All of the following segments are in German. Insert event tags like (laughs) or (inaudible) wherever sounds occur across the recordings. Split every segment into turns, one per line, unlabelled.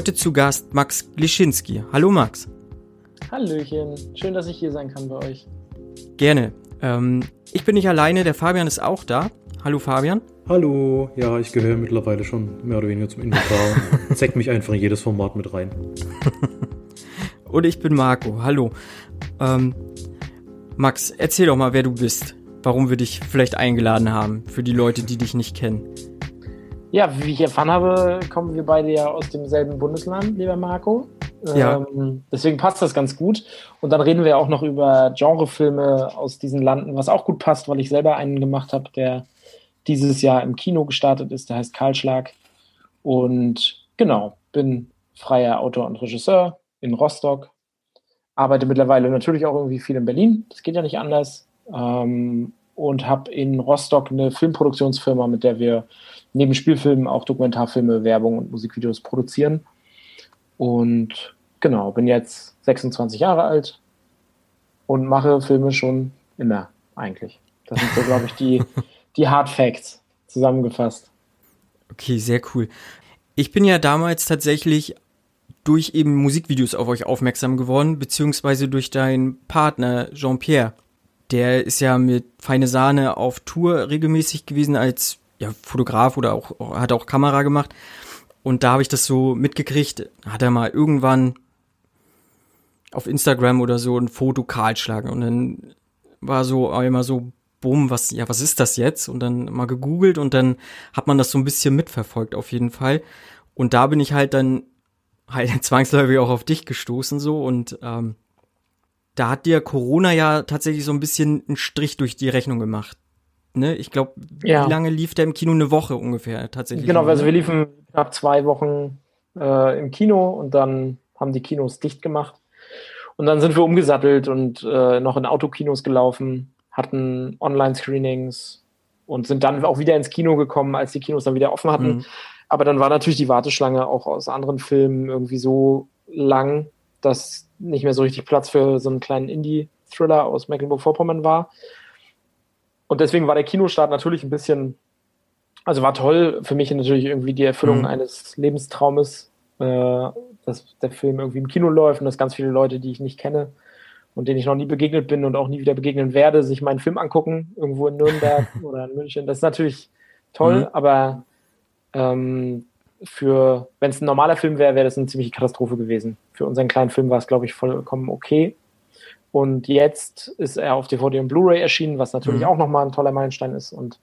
Heute zu Gast Max Glischinski. Hallo Max.
Hallöchen, schön, dass ich hier sein kann bei euch.
Gerne. Ähm, ich bin nicht alleine, der Fabian ist auch da. Hallo Fabian.
Hallo, ja, ich gehöre mittlerweile schon mehr oder weniger zum Inventar. (laughs) Zeck mich einfach in jedes Format mit rein. (laughs)
Und ich bin Marco. Hallo. Ähm, Max, erzähl doch mal, wer du bist. Warum wir dich vielleicht eingeladen haben, für die Leute, die dich nicht kennen.
Ja, wie ich erfahren habe, kommen wir beide ja aus demselben Bundesland, lieber Marco.
Ja.
Ähm, deswegen passt das ganz gut. Und dann reden wir auch noch über Genrefilme aus diesen Landen, was auch gut passt, weil ich selber einen gemacht habe, der dieses Jahr im Kino gestartet ist. Der heißt Kahlschlag. Und genau, bin freier Autor und Regisseur in Rostock. Arbeite mittlerweile natürlich auch irgendwie viel in Berlin. Das geht ja nicht anders. Ähm, und habe in Rostock eine Filmproduktionsfirma, mit der wir neben Spielfilmen auch Dokumentarfilme, Werbung und Musikvideos produzieren. Und genau, bin jetzt 26 Jahre alt und mache Filme schon immer eigentlich. Das sind so, glaube ich, die, (laughs) die Hard Facts zusammengefasst.
Okay, sehr cool. Ich bin ja damals tatsächlich durch eben Musikvideos auf euch aufmerksam geworden, beziehungsweise durch deinen Partner Jean-Pierre. Der ist ja mit Feine Sahne auf Tour regelmäßig gewesen als ja, Fotograf oder auch hat auch Kamera gemacht. Und da habe ich das so mitgekriegt, hat er mal irgendwann auf Instagram oder so ein Foto Kahlschlag und dann war so immer so bumm, was ja, was ist das jetzt? Und dann mal gegoogelt und dann hat man das so ein bisschen mitverfolgt auf jeden Fall. Und da bin ich halt dann halt (laughs) zwangsläufig auch auf dich gestoßen so und ähm, da hat dir Corona ja tatsächlich so ein bisschen einen Strich durch die Rechnung gemacht. Ne? Ich glaube,
Ja.
wie lange lief der im Kino? Eine Woche ungefähr tatsächlich.
Genau, also wir liefen knapp zwei Wochen äh, im Kino und dann haben die Kinos dicht gemacht. Und dann sind wir umgesattelt und äh, noch in Autokinos gelaufen, hatten Online-Screenings und sind dann auch wieder ins Kino gekommen, als die Kinos dann wieder offen hatten.
Mhm.
Aber dann war natürlich die Warteschlange auch aus anderen Filmen irgendwie so lang, dass nicht mehr so richtig Platz für so einen kleinen Indie-Thriller aus Mecklenburg-Vorpommern war. Und deswegen war der Kinostart natürlich ein bisschen, also war toll für mich natürlich irgendwie die Erfüllung
Mhm.
eines Lebenstraumes, äh, dass der Film irgendwie im Kino läuft und dass ganz viele Leute, die ich nicht kenne und denen ich noch nie begegnet bin und auch nie wieder begegnen werde, sich meinen Film angucken, irgendwo in Nürnberg (laughs) oder in München. Das ist natürlich toll,
Mhm.
aber ähm, für, wenn es ein normaler Film wäre, wäre das eine ziemliche Katastrophe gewesen. Für unseren kleinen Film war es, glaube ich, vollkommen okay. Und jetzt ist er auf DVD und Blu-ray erschienen, was natürlich
Mhm.
auch nochmal ein toller Meilenstein ist. Und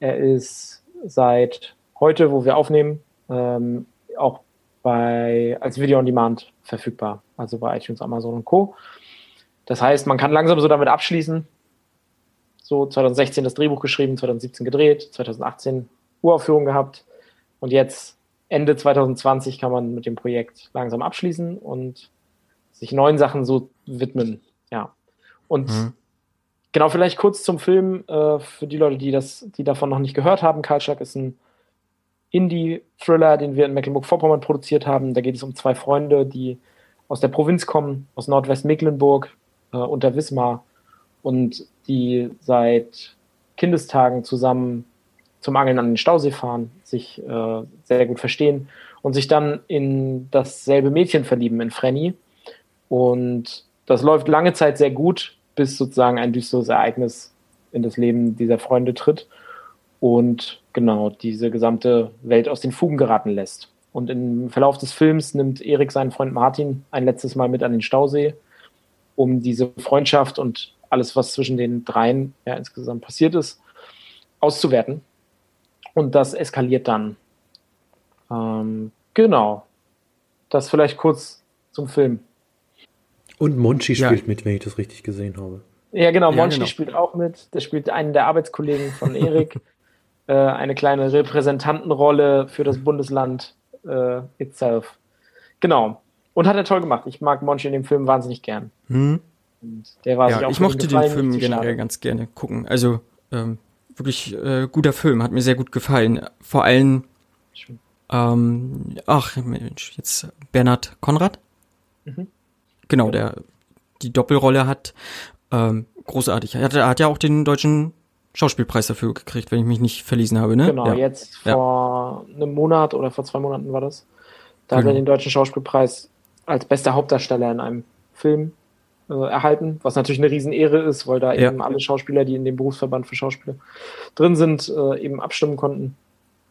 er ist seit heute, wo wir aufnehmen, ähm, auch bei, als Video on Demand verfügbar. Also bei iTunes, Amazon und Co. Das heißt, man kann langsam so damit abschließen. So 2016 das Drehbuch geschrieben, 2017 gedreht, 2018 Uraufführung gehabt. Und jetzt Ende 2020 kann man mit dem Projekt langsam abschließen und sich neuen Sachen so widmen. Ja. Und
Mhm.
genau, vielleicht kurz zum Film, äh, für die Leute, die das, die davon noch nicht gehört haben. Karlschlag ist ein Indie-Thriller, den wir in Mecklenburg-Vorpommern produziert haben. Da geht es um zwei Freunde, die aus der Provinz kommen, aus Nordwestmecklenburg äh, unter Wismar und die seit Kindestagen zusammen zum Angeln an den Stausee fahren, sich äh, sehr gut verstehen und sich dann in dasselbe Mädchen verlieben, in Frenny. Und das läuft lange Zeit sehr gut, bis sozusagen ein düsteres Ereignis in das Leben dieser Freunde tritt und genau diese gesamte Welt aus den Fugen geraten lässt. Und im Verlauf des Films nimmt Erik seinen Freund Martin ein letztes Mal mit an den Stausee, um diese Freundschaft und alles, was zwischen den dreien ja, insgesamt passiert ist, auszuwerten. Und das eskaliert dann. Ähm, genau. Das vielleicht kurz zum Film.
Und Monchi
Ja.
spielt mit, wenn ich das richtig gesehen habe.
Ja, genau.
Ja,
Monchi
genau.
spielt auch mit. Der spielt einen der Arbeitskollegen von Erik. (laughs) äh, eine kleine Repräsentantenrolle für das Bundesland äh, itself. Genau. Und hat er toll gemacht. Ich mag Monchi in dem Film wahnsinnig gern.
Hm?
Und der war sich
Ja,
auch
ich mochte den Film generell
schade.
ganz gerne gucken. Also ähm, wirklich äh, guter Film, hat mir sehr gut gefallen. Vor allem, ähm, ach Mensch, jetzt Bernhard Konrad.
Mhm.
Genau, der die Doppelrolle hat. Ähm, großartig. Er hat, er hat ja auch den deutschen Schauspielpreis dafür gekriegt, wenn ich mich nicht verlesen habe, ne?
Genau,
ja.
jetzt
Ja.
vor einem Monat oder vor zwei Monaten war das. Da genau. hat er den Deutschen Schauspielpreis als bester Hauptdarsteller in einem Film äh, erhalten, was natürlich eine Riesenehre ist, weil da ja. eben alle Schauspieler, die in dem Berufsverband für Schauspieler drin sind, äh, eben abstimmen konnten.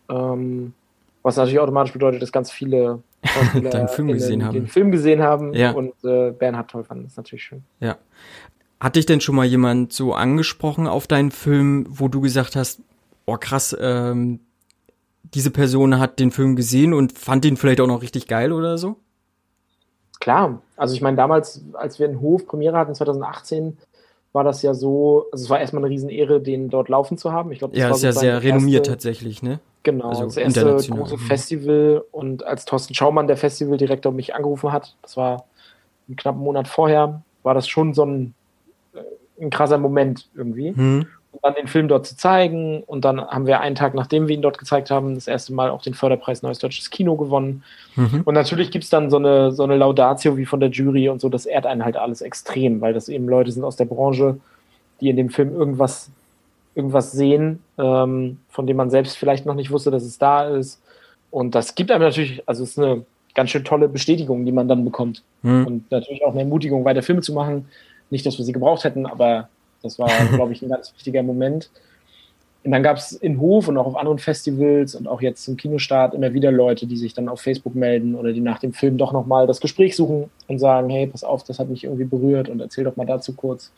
Ähm, was natürlich automatisch bedeutet, dass ganz viele (laughs)
den Film gesehen haben.
Den Film gesehen haben ja. und äh, Bernhard toll fanden. Das ist natürlich schön.
Ja. Hat dich denn schon mal jemand so angesprochen auf deinen Film, wo du gesagt hast, oh krass, ähm, diese Person hat den Film gesehen und fand ihn vielleicht auch noch richtig geil oder so?
Klar, also ich meine, damals, als wir in Hof Premiere hatten, 2018, war das ja so, also es war erstmal eine Riesenehre, den dort laufen zu haben. Ich glaube,
das ja,
war
ist ja sehr renommiert tatsächlich, ne?
Genau, also das erste große. Festival und als Thorsten Schaumann, der Festivaldirektor, mich angerufen hat, das war einen knappen Monat vorher, war das schon so ein, äh, ein krasser Moment irgendwie. Mhm dann den Film dort zu zeigen. Und dann haben wir einen Tag, nachdem wir ihn dort gezeigt haben, das erste Mal auch den Förderpreis Neues Deutsches Kino gewonnen. Mhm. Und natürlich gibt es dann so eine, so eine Laudatio wie von der Jury und so, das ehrt einen halt alles extrem, weil das eben Leute sind aus der Branche, die in dem Film irgendwas, irgendwas sehen, ähm, von dem man selbst vielleicht noch nicht wusste, dass es da ist. Und das gibt einem natürlich, also es ist eine ganz schön tolle Bestätigung, die man dann bekommt. Mhm. Und natürlich auch eine Ermutigung, weiter Filme zu machen. Nicht, dass wir sie gebraucht hätten, aber das war, (laughs) glaube ich, ein ganz wichtiger Moment. Und dann gab es in Hof und auch auf anderen Festivals und auch jetzt zum Kinostart immer wieder Leute, die sich dann auf Facebook melden oder die nach dem Film doch nochmal das Gespräch suchen und sagen, hey, pass auf, das hat mich irgendwie berührt und erzähl doch mal dazu kurz.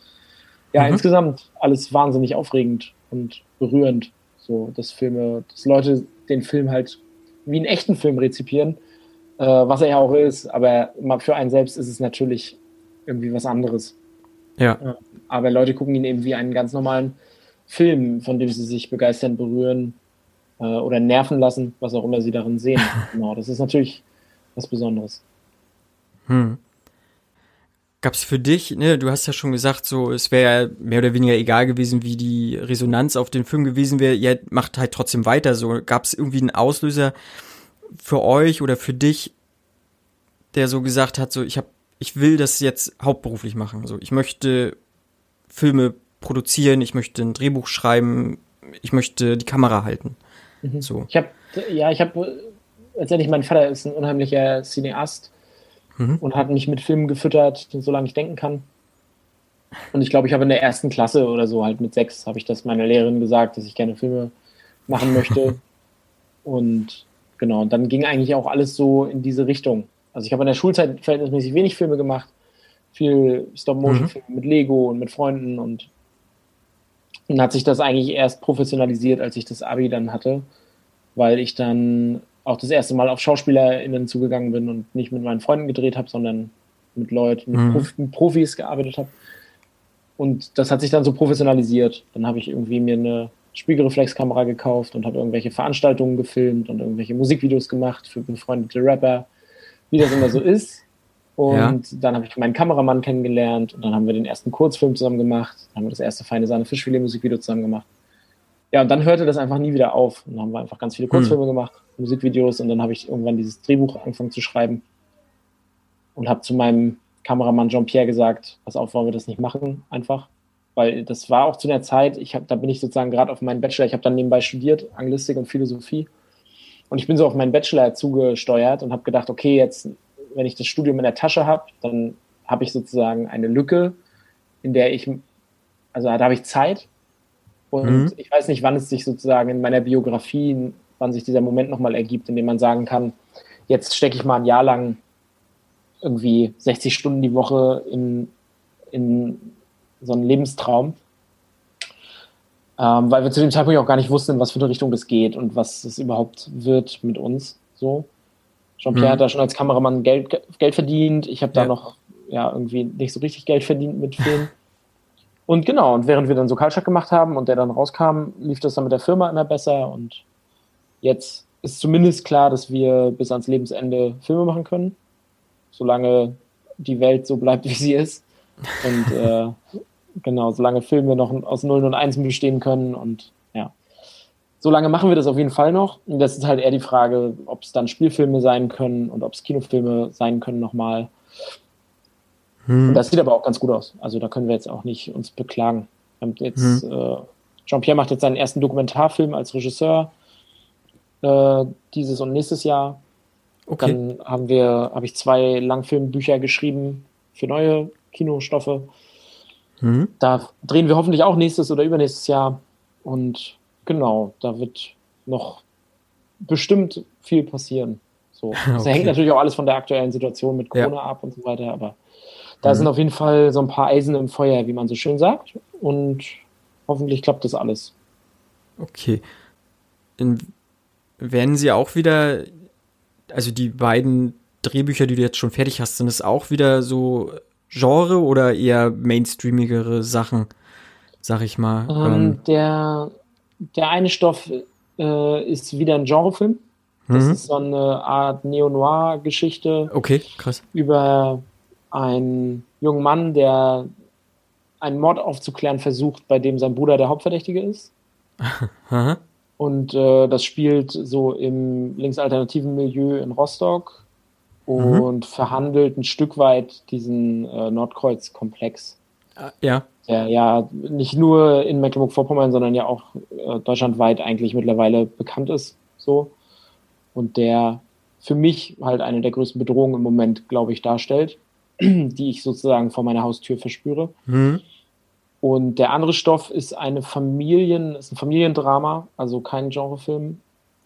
Ja, mhm. insgesamt alles wahnsinnig aufregend und berührend. So, dass Filme, dass Leute den Film halt wie einen echten Film rezipieren, äh, was er ja auch ist, aber für einen selbst ist es natürlich irgendwie was anderes.
Ja.
Aber Leute gucken ihn eben wie einen ganz normalen Film, von dem sie sich begeistern, berühren äh, oder nerven lassen, was auch immer sie darin sehen. (laughs) genau, das ist natürlich was Besonderes.
Hm. Gab es für dich, ne, du hast ja schon gesagt, so es wäre ja mehr oder weniger egal gewesen, wie die Resonanz auf den Film gewesen wäre. Ja, macht halt trotzdem weiter. So gab es irgendwie einen Auslöser für euch oder für dich, der so gesagt hat, so ich habe ich will das jetzt hauptberuflich machen. Also ich möchte Filme produzieren, ich möchte ein Drehbuch schreiben, ich möchte die Kamera halten.
Mhm. So. Ich habe ja, ich habe letztendlich mein Vater ist ein unheimlicher Cineast mhm. und hat mich mit Filmen gefüttert, solange ich denken kann. Und ich glaube, ich habe in der ersten Klasse oder so, halt mit sechs, habe ich das meiner Lehrerin gesagt, dass ich gerne Filme machen möchte. (laughs) und genau, und dann ging eigentlich auch alles so in diese Richtung. Also ich habe in der Schulzeit verhältnismäßig wenig Filme gemacht, viel Stop-Motion-Filme mhm. mit Lego und mit Freunden und dann hat sich das eigentlich erst professionalisiert, als ich das Abi dann hatte, weil ich dann auch das erste Mal auf SchauspielerInnen zugegangen bin und nicht mit meinen Freunden gedreht habe, sondern mit Leuten, mit, mhm. Prof mit Profis gearbeitet habe. Und das hat sich dann so professionalisiert. Dann habe ich irgendwie mir eine Spiegelreflexkamera gekauft und habe irgendwelche Veranstaltungen gefilmt und irgendwelche Musikvideos gemacht für befreundete Rapper wie das immer so ist. Und ja. dann habe ich meinen Kameramann kennengelernt und dann haben wir den ersten Kurzfilm zusammen gemacht, dann haben wir das erste Feine Sahne Fischfilet Musikvideo zusammen gemacht. Ja, und dann hörte das einfach nie wieder auf. Und dann haben wir einfach ganz viele Kurzfilme hm. gemacht, Musikvideos und dann habe ich irgendwann dieses Drehbuch angefangen zu schreiben und habe zu meinem Kameramann Jean-Pierre gesagt, pass auf, wollen wir das nicht machen, einfach. Weil das war auch zu der Zeit, ich hab, da bin ich sozusagen gerade auf meinen Bachelor, ich habe dann nebenbei studiert, Anglistik und Philosophie. Und ich bin so auf meinen Bachelor zugesteuert und habe gedacht, okay, jetzt, wenn ich das Studium in der Tasche habe, dann habe ich sozusagen eine Lücke, in der ich, also da habe ich Zeit. Und mhm. ich weiß nicht, wann es sich sozusagen in meiner Biografie, wann sich dieser Moment nochmal ergibt, in dem man sagen kann, jetzt stecke ich mal ein Jahr lang irgendwie 60 Stunden die Woche in, in so einen Lebenstraum ähm, weil wir zu dem Zeitpunkt auch gar nicht wussten, was für eine Richtung das geht und was es überhaupt wird mit uns. So. Jean-Pierre mhm. hat da schon als Kameramann Geld, Geld verdient. Ich habe da ja. noch ja irgendwie nicht so richtig Geld verdient mit Film. Und genau, und während wir dann so Kaltschak gemacht haben und der dann rauskam, lief das dann mit der Firma immer besser und jetzt ist zumindest klar, dass wir bis ans Lebensende Filme machen können, solange die Welt so bleibt, (laughs) wie sie ist. Und äh, Genau, solange Filme noch aus Nullen und Einsen bestehen können und ja. Solange machen wir das auf jeden Fall noch. Und das ist halt eher die Frage, ob es dann Spielfilme sein können und ob es Kinofilme sein können nochmal. Hm. Und das sieht aber auch ganz gut aus. Also da können wir jetzt auch nicht uns beklagen. jetzt, hm. äh, Jean-Pierre macht jetzt seinen ersten Dokumentarfilm als Regisseur äh, dieses und nächstes Jahr. Okay. Dann haben wir, habe ich zwei Langfilmbücher geschrieben für neue Kinostoffe. Mhm. Da drehen wir hoffentlich auch nächstes oder übernächstes Jahr. Und genau, da wird noch bestimmt viel passieren. So. (laughs) Das okay. hängt natürlich auch alles von der aktuellen Situation mit Corona ja. ab und so weiter, aber da mhm. sind auf jeden Fall so ein paar Eisen im Feuer, wie man so schön sagt. Und hoffentlich klappt das alles.
Okay. In, werden Sie auch wieder, also die beiden Drehbücher, die du jetzt schon fertig hast, sind es auch wieder so Genre oder eher mainstreamigere Sachen, sag ich mal?
Ähm, ähm. Der, der eine Stoff äh, ist wieder ein Genrefilm. Das mhm. ist so eine Art Neo-Noir-Geschichte.
Okay, krass.
Über einen jungen Mann, der einen Mord aufzuklären versucht, bei dem sein Bruder der Hauptverdächtige ist. (laughs) Und äh, das spielt so im linksalternativen Milieu in Rostock mhm. und mhm. verhandelt ein Stück weit diesen äh, Nordkreuz-Komplex.
Ah, ja.
Der ja nicht nur in Mecklenburg-Vorpommern, sondern ja auch äh, deutschlandweit eigentlich mittlerweile bekannt ist. So. Und der für mich halt eine der größten Bedrohungen im Moment, glaube ich, darstellt, (clears throat) die ich sozusagen vor meiner Haustür verspüre. Mhm. Und der andere Stoff ist eine Familien, ist ein Familiendrama, also kein Genrefilm,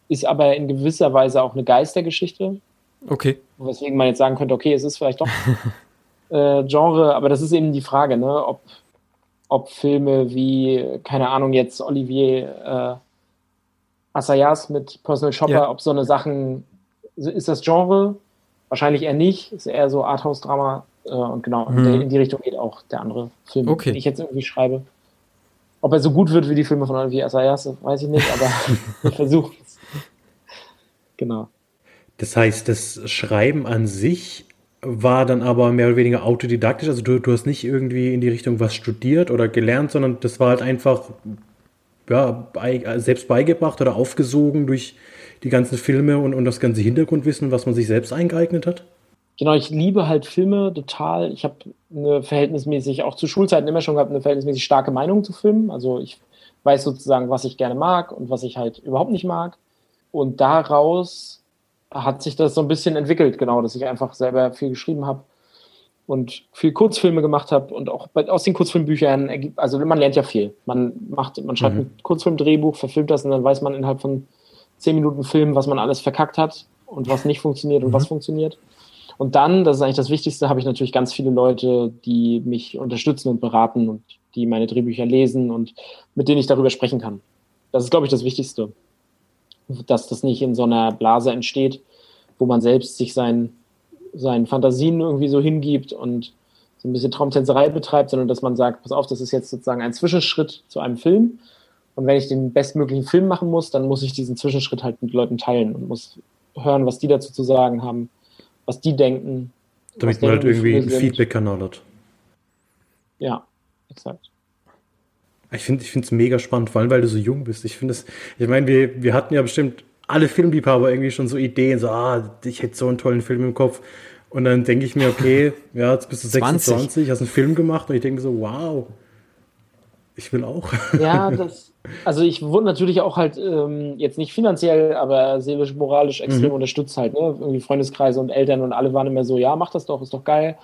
ist aber in gewisser Weise auch eine Geistergeschichte.
Okay.
Weswegen man jetzt sagen könnte, okay, es ist vielleicht doch (laughs) äh, Genre, aber das ist eben die Frage, ne, ob, ob Filme wie, keine Ahnung, jetzt Olivier äh, Assayas mit Personal Shopper, ja. ob so eine Sachen, ist das Genre? Wahrscheinlich eher nicht, ist eher so Arthouse-Drama äh, und genau, hm. in die Richtung geht auch der andere Film,
okay.
den ich jetzt irgendwie schreibe. Ob er so gut wird wie die Filme von Olivier Assayas, weiß ich nicht, aber (laughs) (laughs) ich versuche es. Genau.
Das heißt, das Schreiben an sich war dann aber mehr oder weniger autodidaktisch. Also du, du hast nicht irgendwie in die Richtung was studiert oder gelernt, sondern das war halt einfach ja, bei, selbst beigebracht oder aufgesogen durch die ganzen Filme und, und das ganze Hintergrundwissen, was man sich selbst eingeeignet hat?
Genau, ich liebe halt Filme total. Ich habe eine verhältnismäßig, auch zu Schulzeiten immer schon gehabt, eine verhältnismäßig starke Meinung zu Filmen. Also ich weiß sozusagen, was ich gerne mag und was ich halt überhaupt nicht mag. Und daraus hat sich das so ein bisschen entwickelt, genau, dass ich einfach selber viel geschrieben habe und viel Kurzfilme gemacht habe und auch bei, aus den Kurzfilmbüchern, also man lernt ja viel. Man macht, man schreibt mhm. ein Kurzfilmdrehbuch, verfilmt das und dann weiß man innerhalb von zehn Minuten Film, was man alles verkackt hat und was nicht funktioniert und mhm. was funktioniert. Und dann, das ist eigentlich das Wichtigste, habe ich natürlich ganz viele Leute, die mich unterstützen und beraten und die meine Drehbücher lesen und mit denen ich darüber sprechen kann. Das ist, glaube ich, das Wichtigste. Dass das nicht in so einer Blase entsteht, wo man selbst sich sein, seinen Fantasien irgendwie so hingibt und so ein bisschen Traumtänzerei betreibt, sondern dass man sagt, pass auf, das ist jetzt sozusagen ein Zwischenschritt zu einem Film. Und wenn ich den bestmöglichen Film machen muss, dann muss ich diesen Zwischenschritt halt mit Leuten teilen und muss hören, was die dazu zu sagen haben, was die denken.
Damit man halt irgendwie einen Feedback-Kanal hat.
Ja, exakt.
Ich finde es mega spannend, vor allem weil du so jung bist. Ich finde es, ich meine, wir, wir hatten ja bestimmt alle Filmliebhaber irgendwie schon so Ideen, so, ah, ich hätte so einen tollen Film im Kopf. Und dann denke ich mir, okay, ja, jetzt bist du 26, 20. hast einen Film gemacht und ich denke so, wow, ich will auch.
Ja, (laughs) das, also ich wurde natürlich auch halt ähm, jetzt nicht finanziell, aber seelisch, moralisch extrem mhm. unterstützt halt, ne? Irgendwie Freundeskreise und Eltern und alle waren immer so, ja, mach das doch, ist doch geil.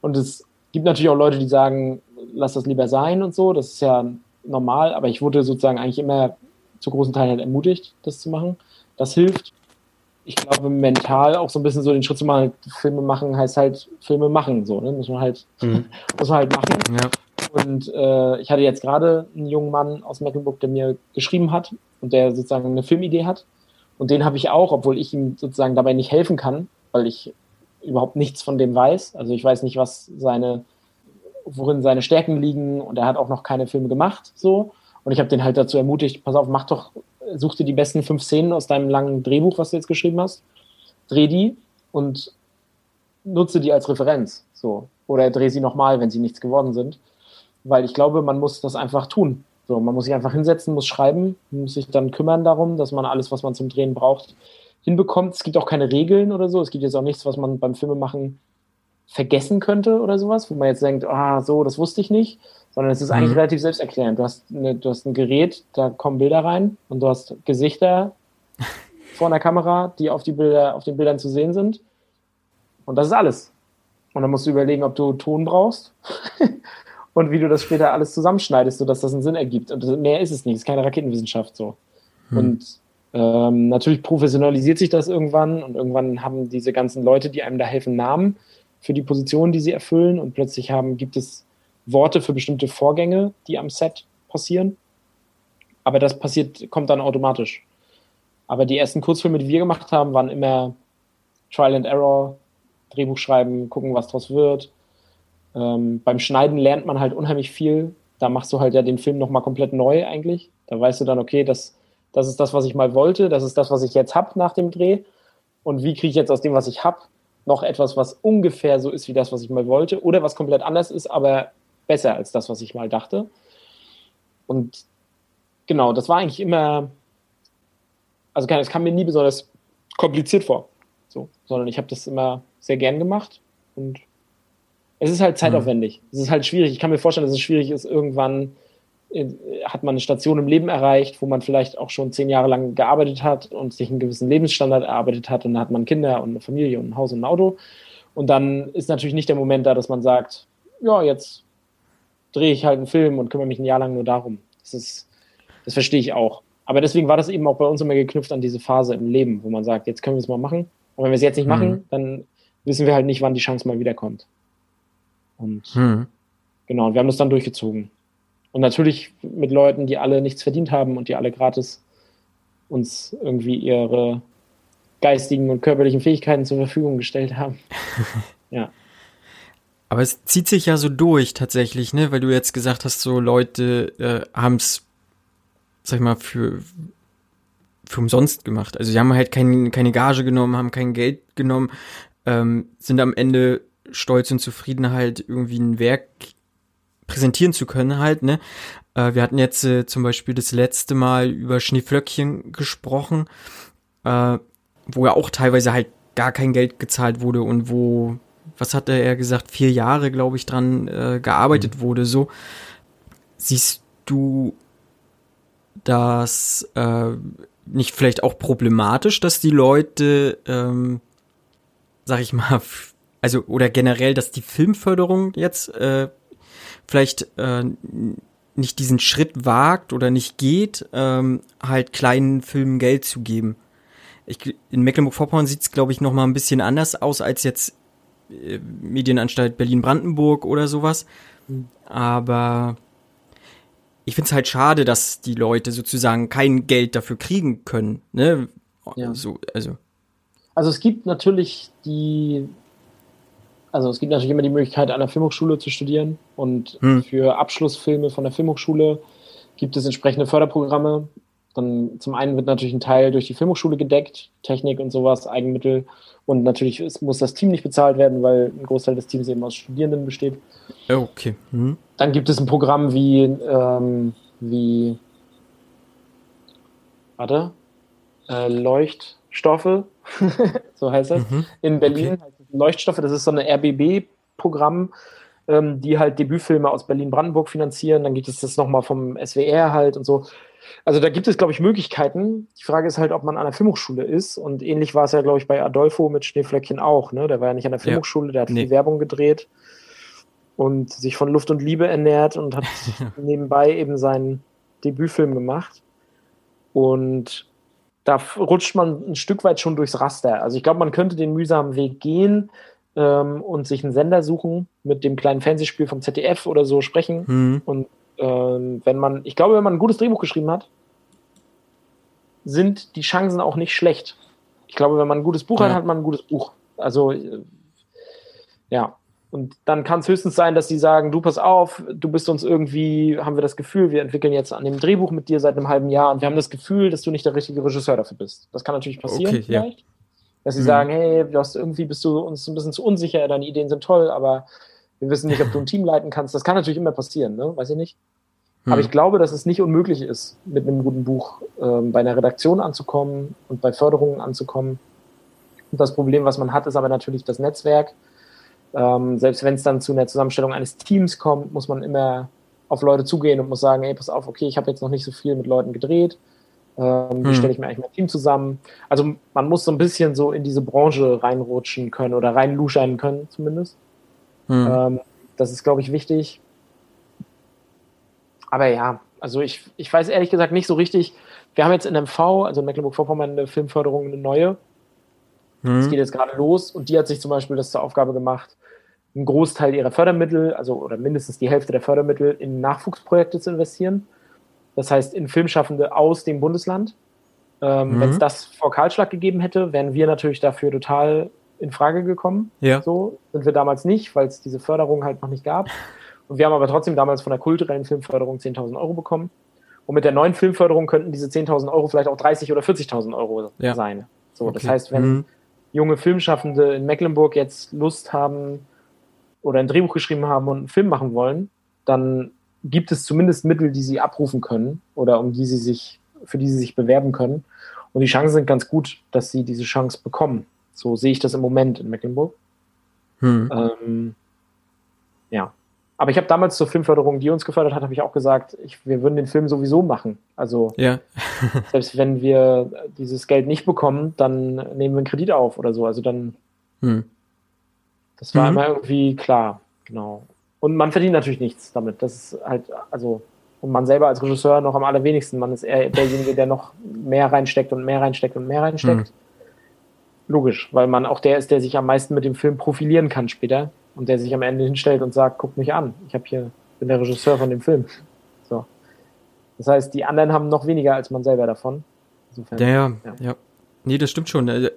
Und es gibt natürlich auch Leute, die sagen, lass das lieber sein und so, das ist ja normal, aber ich wurde sozusagen eigentlich immer zu großen Teilen halt ermutigt, das zu machen. Das hilft. Ich glaube, mental auch so ein bisschen so den Schritt zu machen, Filme machen heißt halt Filme machen, so, ne? Muss man halt, mhm. (laughs) muss man halt machen. Ja. Und äh, ich hatte jetzt gerade einen jungen Mann aus Mecklenburg, der mir geschrieben hat und der sozusagen eine Filmidee hat. Und den habe ich auch, obwohl ich ihm sozusagen dabei nicht helfen kann, weil ich überhaupt nichts von dem weiß. Also ich weiß nicht, was seine, worin seine Stärken liegen und er hat auch noch keine Filme gemacht, so. Und ich habe den halt dazu ermutigt, pass auf, mach doch, such dir die besten fünf Szenen aus deinem langen Drehbuch, was du jetzt geschrieben hast, dreh die und nutze die als Referenz, so. Oder dreh sie nochmal, wenn sie nichts geworden sind weil ich glaube, man muss das einfach tun. So, man muss sich einfach hinsetzen, muss schreiben, muss sich dann kümmern darum, dass man alles, was man zum Drehen braucht, hinbekommt. Es gibt auch keine Regeln oder so. Es gibt jetzt auch nichts, was man beim Filmemachen vergessen könnte oder sowas, wo man jetzt denkt, ah, so, das wusste ich nicht, sondern es ist mhm. eigentlich relativ selbsterklärend. Du hast, eine, du hast ein Gerät, da kommen Bilder rein und du hast Gesichter (laughs) vor einer Kamera, die auf, die Bilder, auf den Bildern zu sehen sind. Und das ist alles. Und dann musst du überlegen, ob du Ton brauchst (laughs) und wie du das später alles zusammenschneidest, sodass das einen Sinn ergibt. Und mehr ist es nicht, es ist keine Raketenwissenschaft so. Hm. Und ähm, natürlich professionalisiert sich das irgendwann und irgendwann haben diese ganzen Leute, die einem da helfen, Namen für die Positionen, die sie erfüllen und plötzlich haben, gibt es Worte für bestimmte Vorgänge, die am Set passieren. Aber das passiert, kommt dann automatisch. Aber die ersten Kurzfilme, die wir gemacht haben, waren immer Trial and Error, Drehbuch schreiben, gucken, was draus wird. Ähm, beim Schneiden lernt man halt unheimlich viel. Da machst du halt ja den Film nochmal komplett neu eigentlich. Da weißt du dann, okay, das, das ist das, was ich mal wollte, das ist das, was ich jetzt habe nach dem Dreh. Und wie kriege ich jetzt aus dem, was ich habe, noch etwas, was ungefähr so ist wie das, was ich mal wollte, oder was komplett anders ist, aber besser als das, was ich mal dachte. Und genau, das war eigentlich immer, also es kam mir nie besonders kompliziert vor, so, sondern ich habe das immer sehr gern gemacht und es ist halt zeitaufwendig. Mhm. Es ist halt schwierig. Ich kann mir vorstellen, dass es schwierig ist, irgendwann äh, hat man eine Station im Leben erreicht, wo man vielleicht auch schon zehn Jahre lang gearbeitet hat und sich einen gewissen Lebensstandard erarbeitet hat und dann hat man Kinder und eine Familie und ein Haus und ein Auto. Und dann ist natürlich nicht der Moment da, dass man sagt, ja, jetzt drehe ich halt einen Film und kümmere mich ein Jahr lang nur darum. Das ist, das verstehe ich auch. Aber deswegen war das eben auch bei uns immer geknüpft an diese Phase im Leben, wo man sagt, jetzt können wir es mal machen. Und wenn wir es jetzt nicht mhm. machen, dann wissen wir halt nicht, wann die Chance mal wiederkommt. Und mhm. genau, und wir haben das dann durchgezogen. Und natürlich mit Leuten, die alle nichts verdient haben und die alle gratis uns irgendwie ihre geistigen und körperlichen Fähigkeiten zur Verfügung gestellt haben. (laughs) ja.
Aber es zieht sich ja so durch tatsächlich, ne? Weil du jetzt gesagt hast, so Leute äh, haben es, sag ich mal, für, für umsonst gemacht. Also sie haben halt kein, keine Gage genommen, haben kein Geld genommen, ähm, sind am Ende stolz und zufrieden halt irgendwie ein Werk präsentieren zu können halt, ne? Äh, wir hatten jetzt äh, zum Beispiel das letzte Mal über Schneeflöckchen gesprochen, äh, wo ja auch teilweise halt gar kein Geld gezahlt wurde und wo was hat er gesagt, vier Jahre, glaube ich, dran äh, gearbeitet mhm. wurde, so. Siehst du das äh, nicht vielleicht auch problematisch, dass die Leute, ähm, sag ich mal, also oder generell, dass die Filmförderung jetzt äh, vielleicht äh, nicht diesen Schritt wagt oder nicht geht, ähm, halt kleinen Filmen Geld zu geben. Ich, in Mecklenburg-Vorpommern sieht es, glaube ich, noch mal ein bisschen anders aus als jetzt äh, Medienanstalt Berlin-Brandenburg oder sowas. Aber ich finde es halt schade, dass die Leute sozusagen kein Geld dafür kriegen können. Ne?
Ja. So, also. also es gibt natürlich die, also es gibt natürlich immer die Möglichkeit, an der Filmhochschule zu studieren und hm. für Abschlussfilme von der Filmhochschule gibt es entsprechende Förderprogramme. Dann zum einen wird natürlich ein Teil durch die Filmhochschule gedeckt, Technik und sowas, Eigenmittel. Und natürlich muss das Team nicht bezahlt werden, weil ein Großteil des Teams eben aus Studierenden besteht.
Okay. Mhm.
Dann gibt es ein Programm wie, ähm, wie warte, äh, Leuchtstoffe, (laughs) so heißt das, mhm. in Berlin. Okay. Leuchtstoffe, das ist so eine RBB-Programm, ähm, die halt Debütfilme aus Berlin-Brandenburg finanzieren. Dann gibt es das nochmal vom SWR halt und so. Also da gibt es, glaube ich, Möglichkeiten. Die Frage ist halt, ob man an der Filmhochschule ist. Und ähnlich war es ja, glaube ich, bei Adolfo mit Schneeflöckchen auch. Ne? Der war ja nicht an der Filmhochschule, der hat nee. viel Werbung gedreht und sich von Luft und Liebe ernährt und hat (laughs) nebenbei eben seinen Debütfilm gemacht. Und da rutscht man ein Stück weit schon durchs Raster. Also ich glaube, man könnte den mühsamen Weg gehen ähm, und sich einen Sender suchen, mit dem kleinen Fernsehspiel vom ZDF oder so sprechen mhm. und ähm, wenn man, ich glaube, wenn man ein gutes Drehbuch geschrieben hat, sind die Chancen auch nicht schlecht. Ich glaube, wenn man ein gutes Buch ja. hat, hat man ein gutes Buch. Also, äh, ja. Und dann kann es höchstens sein, dass die sagen, du pass auf, du bist uns irgendwie, haben wir das Gefühl, wir entwickeln jetzt an dem Drehbuch mit dir seit einem halben Jahr und wir haben das Gefühl, dass du nicht der richtige Regisseur dafür bist. Das kann natürlich passieren okay, vielleicht. Ja. Dass sie mhm. sagen, hey, du hast irgendwie bist du uns ein bisschen zu unsicher, deine Ideen sind toll, aber wir wissen nicht, ob du ein Team leiten kannst. Das kann natürlich immer passieren, ne? weiß ich nicht. Hm. Aber ich glaube, dass es nicht unmöglich ist, mit einem guten Buch ähm, bei einer Redaktion anzukommen und bei Förderungen anzukommen. Und das Problem, was man hat, ist aber natürlich das Netzwerk. Ähm, selbst wenn es dann zu einer Zusammenstellung eines Teams kommt, muss man immer auf Leute zugehen und muss sagen, ey, pass auf, okay, ich habe jetzt noch nicht so viel mit Leuten gedreht. Ähm, wie
Hm.
stelle ich mir eigentlich mein Team zusammen? Also man muss so ein bisschen so in diese Branche reinrutschen können oder reinluschern können zumindest.
Hm.
Ähm, das ist, glaube ich, wichtig. Aber ja, also ich, ich weiß ehrlich gesagt nicht so richtig. Wir haben jetzt in MV, also in Mecklenburg-Vorpommern, eine Filmförderung, eine neue. Es
Hm.
geht jetzt gerade los und die hat sich zum Beispiel das zur Aufgabe gemacht, einen Großteil ihrer Fördermittel, also oder mindestens die Hälfte der Fördermittel in Nachwuchsprojekte zu investieren. Das heißt, in Filmschaffende aus dem Bundesland. Ähm,
Mhm.
Wenn es das vor Kahlschlag gegeben hätte, wären wir natürlich dafür total in Frage gekommen.
Ja.
So sind wir damals nicht, weil es diese Förderung halt noch nicht gab. Und wir haben aber trotzdem damals von der kulturellen Filmförderung 10.000 Euro bekommen. Und mit der neuen Filmförderung könnten diese 10.000 Euro vielleicht auch 30.000 oder 40.000 Euro
Ja.
sein. So, das
Okay.
heißt, wenn
Hm.
Junge Filmschaffende in Mecklenburg jetzt Lust haben oder ein Drehbuch geschrieben haben und einen Film machen wollen, dann gibt es zumindest Mittel, die sie abrufen können oder um die sie sich, für die sie sich bewerben können. Und die Chancen sind ganz gut, dass sie diese Chance bekommen. So sehe ich das im Moment in Mecklenburg.
Hm.
Ähm, ja. Aber ich habe damals zur Filmförderung, die uns gefördert hat, habe ich auch gesagt, ich, wir würden den Film sowieso machen. Also
Ja. (laughs)
selbst wenn wir dieses Geld nicht bekommen, dann nehmen wir einen Kredit auf oder so. Also dann,
Hm.
das war
Mhm.
immer irgendwie klar, genau. Und man verdient natürlich nichts damit. Das ist halt, also, und man selber als Regisseur noch am allerwenigsten. Man ist eher derjenige, der noch mehr reinsteckt und mehr reinsteckt und mehr reinsteckt. Logisch, weil man auch der ist, der sich am meisten mit dem Film profilieren kann später und der sich am Ende hinstellt und sagt, guck mich an, ich habe hier, bin der Regisseur von dem Film. So. Das heißt, die anderen haben noch weniger als man selber davon. Insofern,
Ja, ja,
Ja.
ja. Nee, das stimmt schon. Äh,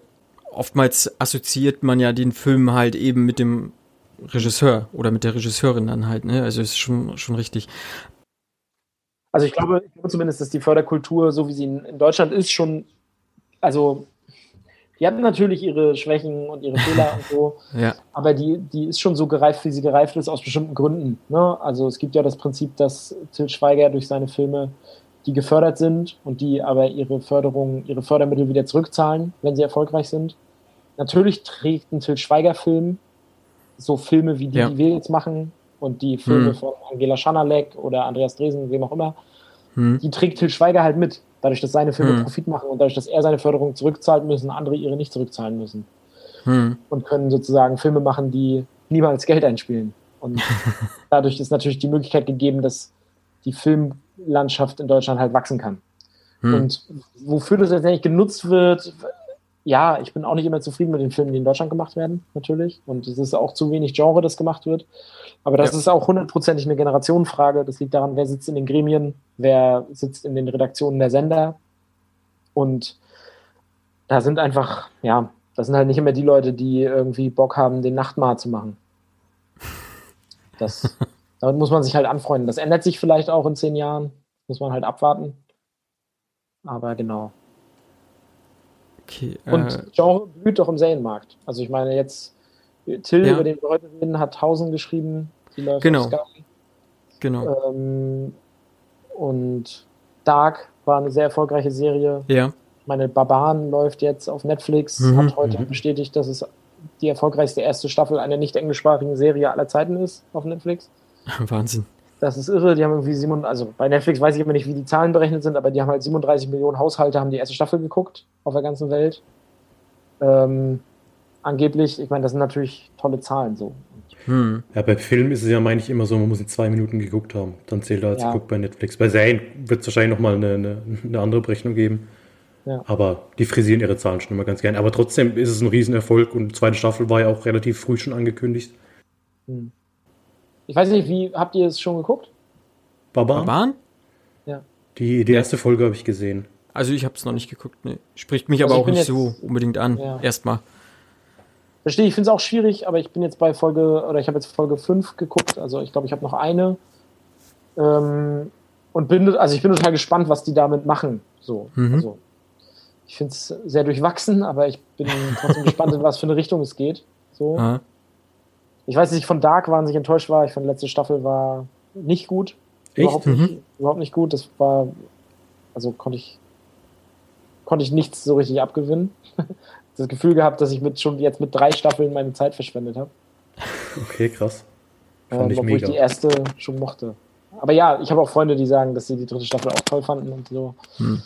Oftmals assoziiert man ja den Film halt eben mit dem Regisseur oder mit der Regisseurin dann halt, ne? Also ist schon, schon richtig.
Also ich glaube, ich glaube zumindest, dass die Förderkultur, so wie sie in, in Deutschland ist, schon, also die hat natürlich ihre Schwächen und ihre Fehler und so, (laughs)
Ja.
aber die, die ist schon so gereift, wie sie gereift ist, aus bestimmten Gründen. Ne? Also es gibt ja das Prinzip, dass Til Schweiger durch seine Filme, die gefördert sind und die aber ihre Förderung, ihre Fördermittel wieder zurückzahlen, wenn sie erfolgreich sind. Natürlich trägt ein Til Schweiger-Film so Filme wie die,
Ja.
die wir jetzt machen und die Filme
Hm.
von Angela Schanalek oder Andreas Dresen, wem auch immer,
Hm.
die trägt Til Schweiger halt mit. Dadurch, dass seine Filme
Hm.
Profit machen und dadurch, dass er seine Förderung zurückzahlt, müssen andere ihre nicht zurückzahlen müssen.
Hm.
Und können sozusagen Filme machen, die niemals Geld einspielen. Und (laughs) dadurch ist natürlich die Möglichkeit gegeben, dass die Filmlandschaft in Deutschland halt wachsen kann.
Hm.
Und wofür das letztendlich genutzt wird, ja, ich bin auch nicht immer zufrieden mit den Filmen, die in Deutschland gemacht werden, natürlich. Und es ist auch zu wenig Genre, das gemacht wird. Aber das
Ja.
ist auch hundertprozentig eine Generationenfrage. Das liegt daran, wer sitzt in den Gremien, wer sitzt in den Redaktionen der Sender. Und da sind einfach, ja, das sind halt nicht immer die Leute, die irgendwie Bock haben, den Nachtmahl zu machen. Das, (laughs) damit muss man sich halt anfreunden. Das ändert sich vielleicht auch in zehn Jahren. Muss man halt abwarten. Aber genau.
Okay.
Und
äh,
Genre blüht doch im Serienmarkt. Also ich meine jetzt, Till,
Ja.
über den wir heute reden, hat Tausend geschrieben. Die läuft
Genau.
auf Sky.
genau.
Ähm, und Dark war eine sehr erfolgreiche Serie.
Ja.
Ich meine, Barbaren läuft jetzt auf Netflix,
Mhm,
hat heute
mhm.
bestätigt, dass es die erfolgreichste erste Staffel einer nicht englischsprachigen Serie aller Zeiten ist auf Netflix. (laughs)
Wahnsinn.
Das ist irre. Die haben irgendwie sieben, also bei Netflix weiß ich immer nicht, wie die Zahlen berechnet sind, aber die haben halt 37 Millionen Haushalte haben die erste Staffel geguckt auf der ganzen Welt. Ähm, angeblich, ich meine, das sind natürlich tolle Zahlen so.
Hm.
Ja, bei Film ist es ja, meine ich, immer so, man muss in zwei Minuten geguckt haben. Dann zählt er als
Ja.
geguckt bei Netflix. Bei Serien wird es wahrscheinlich nochmal eine, eine, eine andere Berechnung geben.
Ja.
Aber die frisieren ihre Zahlen schon immer ganz gern. Aber trotzdem ist es ein Riesenerfolg und die zweite Staffel war ja auch relativ früh schon angekündigt.
Hm. Ich weiß nicht, wie habt ihr es schon geguckt?
Barbaren?
Barbaren?
Die, die erste Folge habe ich gesehen.
Also ich habe es noch nicht geguckt. Nee. Spricht mich
Also
aber auch nicht
jetzt-
so unbedingt an.
Ja.
Erstmal.
Verstehe, ich finde es auch schwierig, aber ich bin jetzt bei Folge, oder ich habe jetzt Folge 5 geguckt, also ich glaube, ich habe noch eine. Ähm, und bin, also ich bin total gespannt, was die damit machen. So,
Mhm.
also ich finde es sehr durchwachsen, aber ich bin trotzdem (laughs) gespannt, in was für eine Richtung es geht. So.
Ah.
Ich weiß, ich von Dark wahnsinnig enttäuscht war. Ich fand, letzte Staffel war nicht gut.
Echt?
Überhaupt nicht, überhaupt nicht gut. Das war, also konnte ich, konnte ich nichts so richtig abgewinnen. (laughs) Das Gefühl gehabt, dass ich mit, schon jetzt mit drei Staffeln meine Zeit verschwendet habe.
Okay, krass. Fand
Ähm,
ich
obwohl ich
mega.
die erste schon mochte. Aber ja, ich habe auch Freunde, die sagen, dass sie die dritte Staffel auch toll fanden und so.
Hm.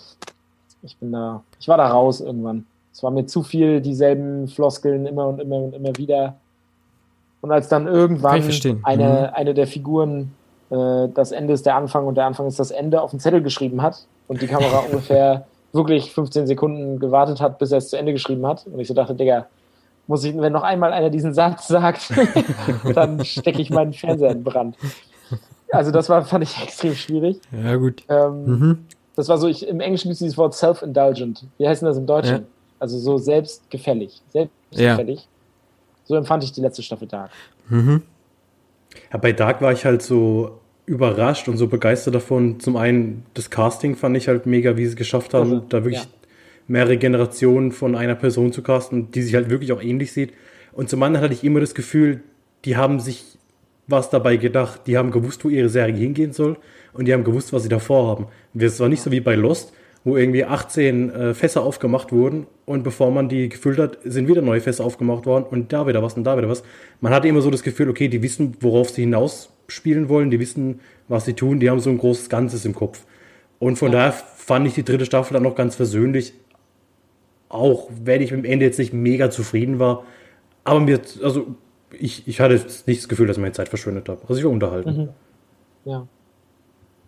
Ich bin da, ich war da raus irgendwann. Es war mir zu viel dieselben Floskeln immer und immer und immer wieder. Und als dann irgendwann eine, mhm. eine der Figuren äh, das Ende ist der Anfang und der Anfang ist das Ende auf den Zettel geschrieben hat und die Kamera (laughs) ungefähr wirklich 15 Sekunden gewartet hat, bis er es zu Ende geschrieben hat. Und ich so dachte, Digga, muss ich, wenn noch einmal einer diesen Satz sagt, (laughs) dann stecke ich meinen Fernseher in Brand. Also das war, fand ich (laughs) extrem schwierig.
Ja, gut.
Ähm, mhm. Das war so, ich, im Englischen gibt es dieses Wort self-indulgent. Wie heißt denn das im Deutschen? Ja. Also so selbstgefällig. Selbstgefällig. Ja. So empfand ich die letzte Staffel Dark. Mhm.
Ja, bei Dark war ich halt so überrascht und so begeistert davon. Zum einen, das Casting fand ich halt mega, wie sie es geschafft haben, also, da wirklich ja. mehrere Generationen von einer Person zu casten, die sich halt wirklich auch ähnlich sieht. Und zum anderen hatte ich immer das Gefühl, die haben sich was dabei gedacht. Die haben gewusst, wo ihre Serie hingehen soll und die haben gewusst, was sie davor haben. Es war nicht so wie bei Lost, wo irgendwie 18 äh, Fässer aufgemacht wurden und bevor man die gefüllt hat, sind wieder neue Fässer aufgemacht worden und da wieder was und da wieder was. Man hatte immer so das Gefühl, okay, die wissen, worauf sie hinaus spielen wollen, die wissen, was sie tun, die haben so ein großes Ganzes im Kopf. Und von ja. daher fand ich die dritte Staffel dann noch ganz versöhnlich, auch wenn ich mit dem Ende jetzt nicht mega zufrieden war. Aber mir, also ich, ich hatte nicht das Gefühl, dass ich meine Zeit verschwendet habe. Also ich war unterhalten. Mhm.
Ja.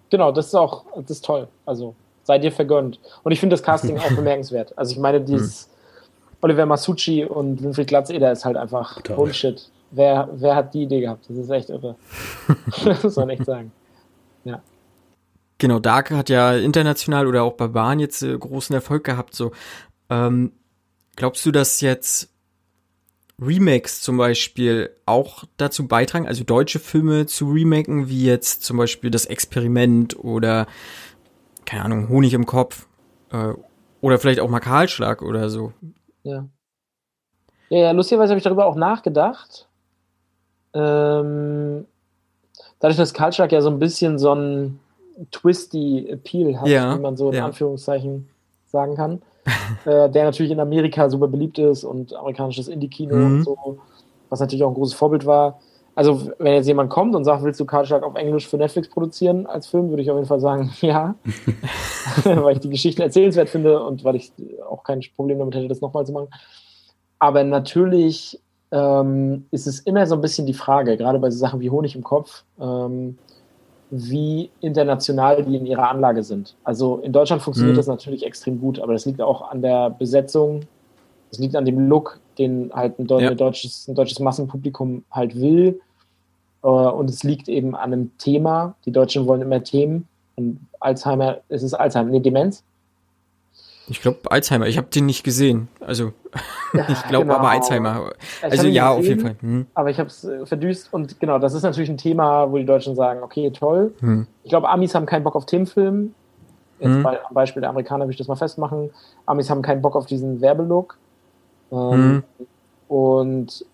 Genau, das ist auch, das ist toll. Also sei dir vergönnt. Und ich finde das Casting auch (laughs) bemerkenswert. Also ich meine, dieses mhm. Oliver Masucci und Winfried Glatzeder ist halt einfach Total. Bullshit. Wer, wer hat die Idee gehabt? Das ist echt irre. (laughs) das muss man echt sagen. Ja.
Genau, Dark hat ja international oder auch bei Bahn jetzt äh, großen Erfolg gehabt. So, ähm, glaubst du, dass jetzt Remakes zum Beispiel auch dazu beitragen, also deutsche Filme zu remaken, wie jetzt zum Beispiel das Experiment oder keine Ahnung, Honig im Kopf äh, oder vielleicht auch mal Kahlschlag oder so.
Ja. Ja, ja lustigerweise habe ich darüber auch nachgedacht. Ähm, dadurch, dass Kahlschlag ja so ein bisschen so ein twisty Appeal hat, ja, wie man so in ja. Anführungszeichen sagen kann, (laughs) äh, der natürlich in Amerika super beliebt ist und amerikanisches Indie-Kino mhm. und so, was natürlich auch ein großes Vorbild war. Also, wenn jetzt jemand kommt und sagt, willst du Karlschlag auf Englisch für Netflix produzieren als Film, würde ich auf jeden Fall sagen, (laughs) ja. (laughs) weil ich die Geschichten erzählenswert finde und weil ich auch kein Problem damit hätte, das nochmal zu machen. Aber natürlich ähm, ist es immer so ein bisschen die Frage, gerade bei so Sachen wie Honig im Kopf, ähm, wie international die in ihrer Anlage sind. Also in Deutschland funktioniert mhm. das natürlich extrem gut, aber das liegt auch an der Besetzung, es liegt an dem Look, den halt ein, ja. deutsches, ein deutsches Massenpublikum halt will. Äh, und es liegt eben an einem Thema. Die Deutschen wollen immer Themen. Und Alzheimer, es ist Alzheimer, nee, Demenz.
Ich glaube Alzheimer, ich habe den nicht gesehen. Also (laughs) (laughs) ich glaube genau. aber Alzheimer. Also ja, gesehen, auf jeden Fall. Hm.
Aber ich habe es äh, verdüst und genau, das ist natürlich ein Thema, wo die Deutschen sagen, okay, toll. Hm. Ich glaube, Amis haben keinen Bock auf Themenfilm. Jetzt hm. bei, am Beispiel der Amerikaner will ich das mal festmachen. Amis haben keinen Bock auf diesen Werbelook. Ähm, hm. Und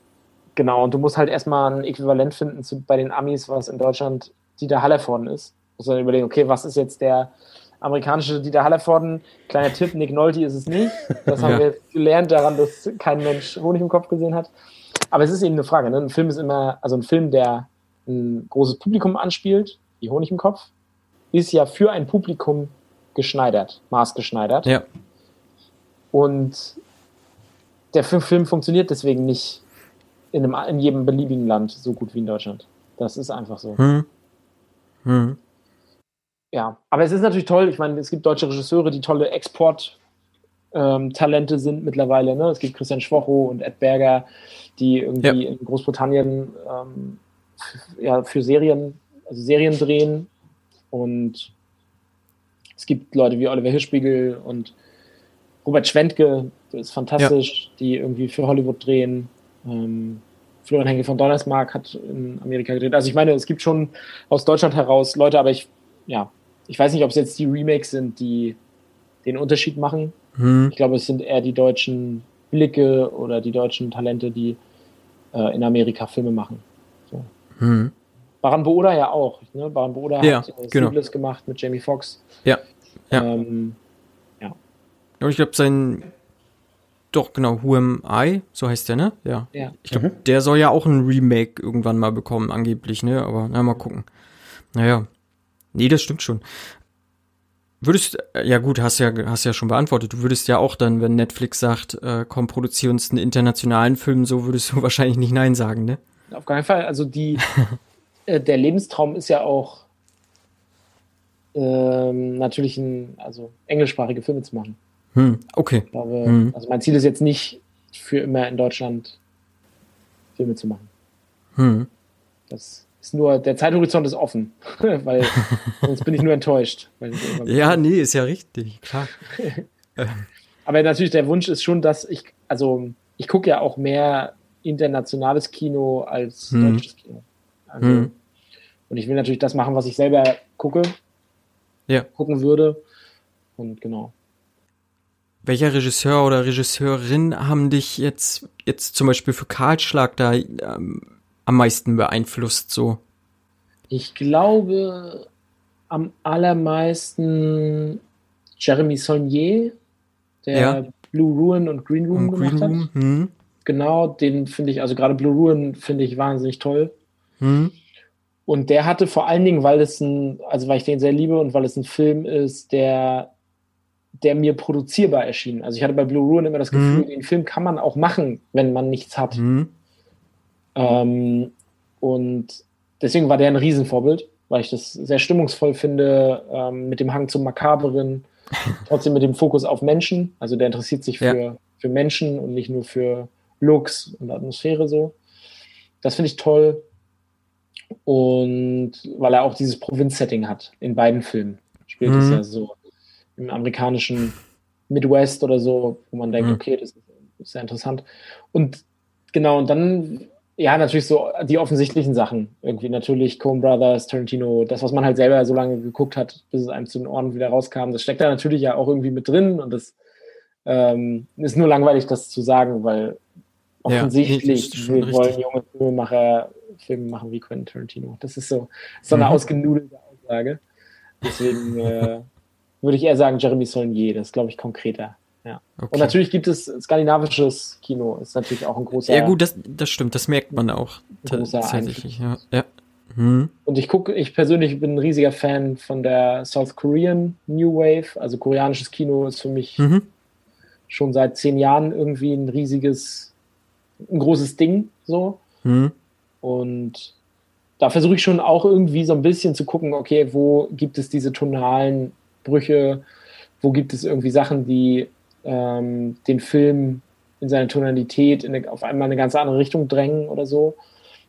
genau, und du musst halt erstmal ein Äquivalent finden zu, bei den Amis, was in Deutschland Dieter Hallervorden ist. Du musst dann überlegen, okay, was ist jetzt der amerikanische Dieter Hallervorden. Kleiner Tipp, Nick Nolte ist es nicht. Das haben ja. wir gelernt daran, dass kein Mensch Honig im Kopf gesehen hat. Aber es ist eben eine Frage. Ne? Ein Film ist immer, also ein Film, der ein großes Publikum anspielt, wie Honig im Kopf, ist ja für ein Publikum geschneidert, maßgeschneidert.
Ja.
Und der Film funktioniert deswegen nicht in, einem, in jedem beliebigen Land so gut wie in Deutschland. Das ist einfach so. Hm. Hm ja, aber es ist natürlich toll. Ich meine, es gibt deutsche Regisseure, die tolle Export-Talente ähm, sind mittlerweile. Ne? Es gibt Christian Schwocho und Ed Berger, die irgendwie ja. in Großbritannien ähm, ja, für Serien, also Serien drehen. Und es gibt Leute wie Oliver Hirschspiegel und Robert Schwentke, ist fantastisch, ja. die irgendwie für Hollywood drehen. Ähm, Florian Henke von Donnersmark hat in Amerika gedreht. Also ich meine, es gibt schon aus Deutschland heraus Leute, aber ich, ja, ich weiß nicht, ob es jetzt die Remakes sind, die den Unterschied machen. Hm. Ich glaube, es sind eher die deutschen Blicke oder die deutschen Talente, die äh, in Amerika Filme machen. So. Hm. Baran Booda ja auch. Ne? Baran Booda
ja, hat äh,
genau. gemacht mit Jamie Foxx.
Ja. Ja. Ähm, ja. Ich glaube, sein doch, genau, Who Am I, so heißt der, ne? Ja. ja. Ich glaube, mhm. der soll ja auch ein Remake irgendwann mal bekommen, angeblich, ne? Aber na, mal gucken. Naja. Nee, das stimmt schon. Würdest, äh, ja gut, hast ja, hast ja schon beantwortet. Du würdest ja auch dann, wenn Netflix sagt, äh, komm, produzier uns einen internationalen Film, so würdest du (laughs) wahrscheinlich nicht Nein sagen, ne?
Auf keinen Fall. Also die, (laughs) äh, der Lebenstraum ist ja auch ähm, natürlich ein, also englischsprachige Filme zu machen.
Hm, okay.
Ich glaube,
Hm.
also mein Ziel ist jetzt nicht für immer in Deutschland Filme zu machen.
Hm.
Das ist nur, der Zeithorizont ist offen, (laughs) weil (laughs) sonst bin ich nur enttäuscht.
Ja, nee, ist ja richtig, klar. (laughs)
Aber natürlich, der Wunsch ist schon, dass ich, also ich gucke ja auch mehr internationales Kino als
Hm.
deutsches Kino. Also,
Hm.
Und ich will natürlich das machen, was ich selber gucke,
Ja.
gucken würde. Und genau.
Welcher Regisseur oder Regisseurin haben dich jetzt, jetzt zum Beispiel für Kahlschlag da ähm, am meisten beeinflusst, so?
Ich glaube am allermeisten Jeremy Saulnier, der
Ja.
Blue Ruin und Green Room
Und Green
gemacht
Room?
hat.
Hm?
Genau, den finde ich, also gerade Blue Ruin finde ich wahnsinnig toll.
Hm?
Und der hatte vor allen Dingen, weil es ein, also weil ich den sehr liebe und weil es ein Film ist, der, der mir produzierbar erschien. Also ich hatte bei Blue Ruin immer das Gefühl,
Mhm.
den Film kann man auch machen, wenn man nichts hat.
Hm?
Ähm, und deswegen war der ein Riesenvorbild, weil ich das sehr stimmungsvoll finde, ähm, mit dem Hang zum Makaberen, (laughs) trotzdem mit dem Fokus auf Menschen. Also der interessiert sich
Ja.
für, für Menschen und nicht nur für Looks und Atmosphäre so. Das finde ich toll. Und weil er auch dieses Provinz-Setting hat in beiden Filmen. Spielt es
Mhm.
ja so im amerikanischen Midwest oder so, wo man denkt,
Mhm.
okay, das ist, sehr interessant. Und genau, und dann, ja, natürlich so die offensichtlichen Sachen. Irgendwie natürlich Coen Brothers, Tarantino, das, was man halt selber so lange geguckt hat, bis es einem zu den Ohren wieder rauskam, das steckt da natürlich ja auch irgendwie mit drin und das ähm, ist nur langweilig, das zu sagen, weil
Ja,
offensichtlich
schon
wir wollen
richtig.
junge Filmemacher Filme machen wie Quentin Tarantino. Das ist so, so eine
Mhm.
ausgenudelte Aussage. Deswegen äh, (laughs) würde ich eher sagen Jeremy Saulnier, das ist, glaube ich, konkreter. Ja.
Okay.
Und natürlich gibt es skandinavisches Kino, ist natürlich auch ein großer.
ja gut, das, das stimmt, das merkt man auch tatsächlich. Ja. ja. Hm.
Und ich gucke, ich persönlich bin ein riesiger Fan von der South Korean New Wave. Also koreanisches Kino ist für mich
Mhm.
schon seit zehn Jahren irgendwie ein riesiges, ein großes Ding so.
Hm.
Und da versuche ich schon auch irgendwie so ein bisschen zu gucken, okay, wo gibt es diese tonalen Brüche, wo gibt es irgendwie Sachen, die ähm, den Film in seiner Tonalität in eine, auf einmal eine ganz andere Richtung drängen oder so.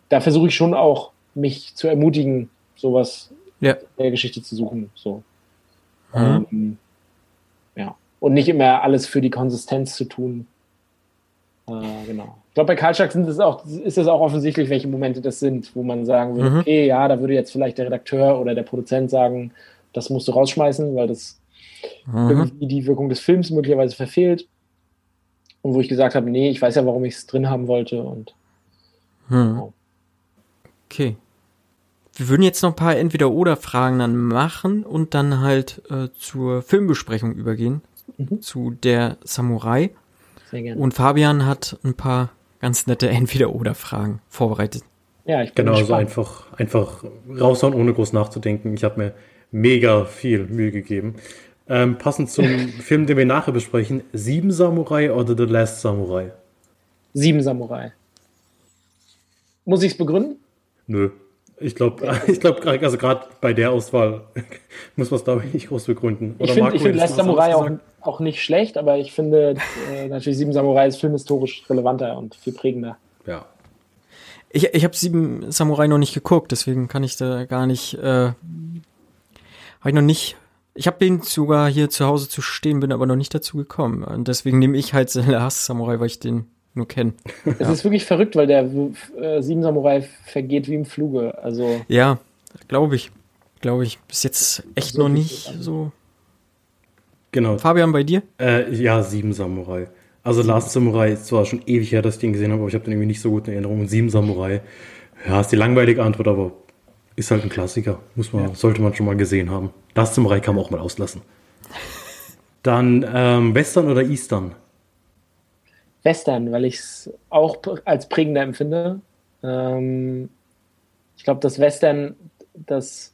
Da versuche ich schon auch, mich zu ermutigen, sowas
Ja.
in der Geschichte zu suchen. So.
Mhm.
Ähm, ja. Und nicht immer alles für die Konsistenz zu tun. Äh, genau. Ich glaube, bei Kaltschak sind es auch, ist es auch offensichtlich, welche Momente das sind, wo man sagen würde,
Mhm.
okay, ja, da würde jetzt vielleicht der Redakteur oder der Produzent sagen, das musst du rausschmeißen, weil das
Mhm.
irgendwie die Wirkung des Films möglicherweise verfehlt. Und wo ich gesagt habe, nee, ich weiß ja, warum ich es drin haben wollte. Und
Hm. Okay. Wir würden jetzt noch ein paar Entweder-Oder-Fragen dann machen und dann halt äh, zur Filmbesprechung übergehen,
Mhm.
zu der Samurai.
sehr gerne.
Und Fabian hat ein paar ganz nette Entweder-Oder-Fragen vorbereitet.
ja, ich bin
Genau, so
gespannt.
einfach, einfach raushauen, ohne groß nachzudenken. Ich habe mir mega viel Mühe gegeben. Ähm, passend zum (laughs) Film, den wir nachher besprechen, Sieben Samurai oder The Last Samurai?
Sieben Samurai. Muss ich es begründen?
Nö. Ich glaube, (laughs) ich glaub, also gerade bei der Auswahl (laughs) muss man es, glaube ich, nicht groß begründen.
Ich finde find Last Samurai auch, auch nicht schlecht, aber ich finde äh, natürlich Sieben Samurai ist filmhistorisch relevanter und viel prägender.
Ja.
Ich, ich habe Sieben Samurai noch nicht geguckt, deswegen kann ich da gar nicht, äh, habe ich noch nicht, ich habe den sogar hier zu Hause zu stehen, bin aber noch nicht dazu gekommen. Und deswegen nehme ich halt The Last Samurai, weil ich den nur kenne. (laughs)
Es ist wirklich verrückt, weil der äh, Sieben Samurai vergeht wie im Fluge. Also
Ja, glaube ich. Glaube ich. Bis jetzt echt
So
noch nicht so.
Genau.
Fabian, bei dir?
Äh, ja, Sieben Samurai. Also Last Samurai ist zwar schon ewig her, dass ich den gesehen habe, aber ich habe den irgendwie nicht so gut in Erinnerung. Und Sieben Samurai, ja, ist die langweilige Antwort, aber ist halt ein Klassiker. Muss man, sollte man schon mal gesehen haben. Last Samurai kann man auch mal auslassen. (laughs) Dann ähm, Western oder Eastern?
Western, weil ich es auch als prägender empfinde. Ähm, ich glaube, das Western, das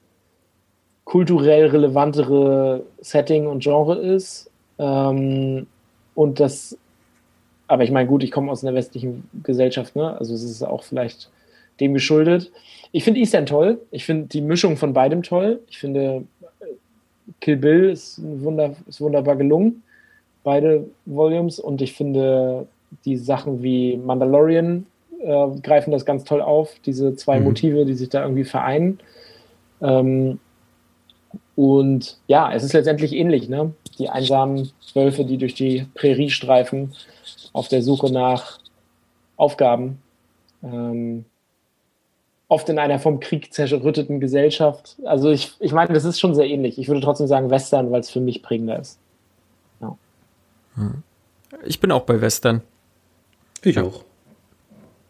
kulturell relevantere Setting und Genre ist. Ähm, und das, aber ich meine, gut, ich komme aus einer westlichen Gesellschaft, ne? Also es ist auch vielleicht dem geschuldet. Ich finde Eastern toll. Ich finde die Mischung von beidem toll. Ich finde Kill Bill ist, wunder, ist wunderbar gelungen, beide Volumes. Und ich finde die Sachen wie Mandalorian äh, greifen das ganz toll auf, diese zwei mhm. Motive, die sich da irgendwie vereinen. Ähm, und ja, es ist letztendlich ähnlich, ne? Die einsamen Wölfe, die durch die Prärie streifen, auf der Suche nach Aufgaben. Ähm, oft in einer vom Krieg zerrütteten Gesellschaft. Also ich, ich meine, das ist schon sehr ähnlich. Ich würde trotzdem sagen Western, weil es für mich prägender ist. Ja.
Hm. Ich bin auch bei Western.
Ich ja. auch.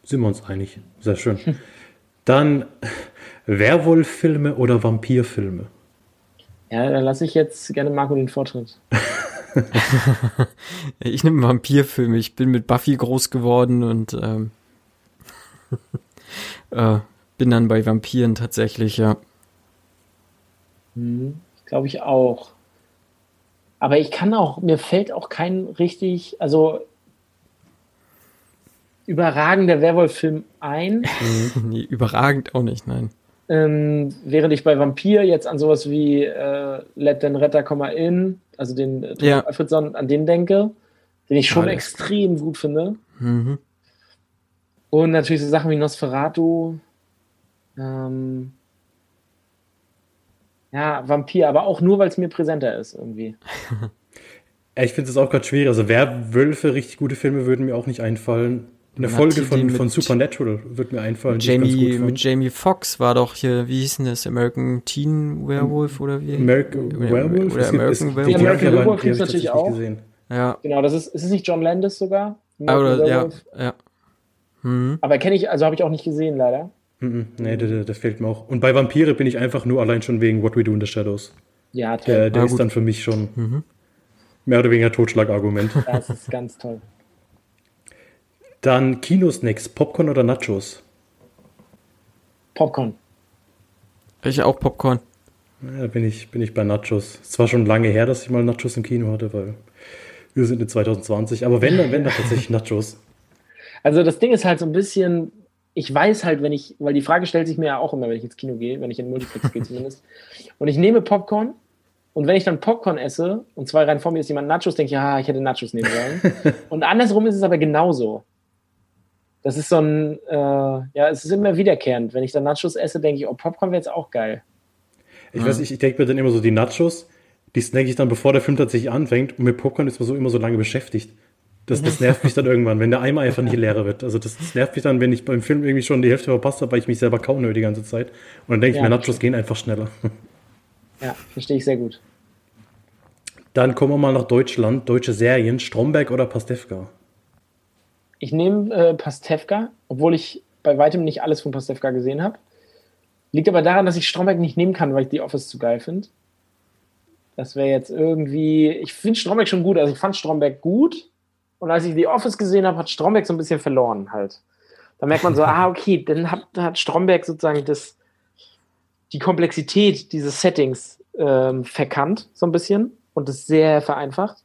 Sind wir uns einig. Sehr schön. Dann Werwolf-Filme oder Vampirfilme?
Ja, dann lasse ich jetzt gerne Marco den Vortritt. (laughs)
ich nehme Vampirfilme. Ich bin mit Buffy groß geworden und ähm, (laughs) äh, bin dann bei Vampiren tatsächlich, ja.
Hm, Glaube ich auch. Aber ich kann auch, mir fällt auch kein richtig, also überragender Werwolf-Film ein. (laughs)
nee, überragend auch nicht, nein.
Ähm, während ich bei Vampir jetzt an sowas wie äh, Let den Retter in, also den äh,
ja.
Alfredson, an den denke, den ich schon ja, extrem gut finde. Mhm. Und natürlich so Sachen wie Nosferatu. Ähm, ja, Vampir, aber auch nur, weil es mir präsenter ist irgendwie.
ich finde es auch gerade schwierig. Also Werwölfe, richtig gute Filme würden mir auch nicht einfallen. Eine Folge von, von Supernatural wird mir einfallen.
Jamie, mit Jamie Foxx war doch hier, wie hieß denn das? American Teen Werewolf oder wie?
American Werewolf?
Oder American
Werewolf. American Werewolf gibt es natürlich auch.
Gesehen.
Ja.
Genau, das ist, ist es nicht John Landis sogar?
Ah, oder, ja, ja.
Mhm. Aber kenne ich, also habe ich auch nicht gesehen, leider.
Mhm, nee, der, der, fehlt mir auch. Und bei Vampire bin ich einfach nur allein schon wegen What We Do in the Shadows.
Ja, toll.
Der, der ist dann für mich schon mhm. mehr oder weniger Totschlagargument. (laughs)
Das ist ganz toll.
Dann Kinosnacks, Popcorn oder Nachos?
Popcorn.
Ich auch Popcorn.
Ja, bin ich, bin ich bei Nachos. Es war schon lange her, dass ich mal Nachos im Kino hatte, weil wir sind in 2020. Aber wenn, dann, wenn dann tatsächlich (laughs) Nachos.
Also das Ding ist halt so ein bisschen, ich weiß halt, wenn ich, weil die Frage stellt sich mir ja auch immer, wenn ich ins Kino gehe, wenn ich in Multiplex gehe (laughs) zumindest. Und ich nehme Popcorn und wenn ich dann Popcorn esse und zwei rein vor mir ist jemand Nachos, denke ich, ja, ich hätte Nachos nehmen sollen. (laughs) und andersrum ist es aber genauso. Das ist so ein, äh, ja, es ist immer wiederkehrend. Wenn ich dann Nachos esse, denke ich, oh, Popcorn wäre jetzt auch geil.
Ich ja. weiß nicht, ich denke mir dann immer so, die Nachos, die snacke ich dann, bevor der Film tatsächlich anfängt. Und mit Popcorn ist man so immer so lange beschäftigt. Das, das nervt mich dann irgendwann, wenn der Eimer einfach nicht leerer wird. Also das, das, nervt mich dann, wenn ich beim Film irgendwie schon die Hälfte verpasst habe, weil ich mich selber kauen höre die ganze Zeit. Und dann denke ja, ich mir, Nachos gehen einfach schneller.
Ja, verstehe ich sehr gut.
Dann kommen wir mal nach Deutschland. Deutsche Serien, Stromberg oder Pastewka?
Ich nehme äh, Pastewka, obwohl ich bei weitem nicht alles von Pastewka gesehen habe. Liegt aber daran, dass ich Stromberg nicht nehmen kann, weil ich die Office zu geil finde. Das wäre jetzt irgendwie. Ich finde Stromberg schon gut. Also ich fand Stromberg gut, und als ich The Office gesehen habe, hat Stromberg so ein bisschen verloren halt. Da merkt man so, (laughs) ah, okay, dann hat, hat Stromberg sozusagen das, die Komplexität dieses Settings ähm, verkannt, so ein bisschen, und das sehr vereinfacht.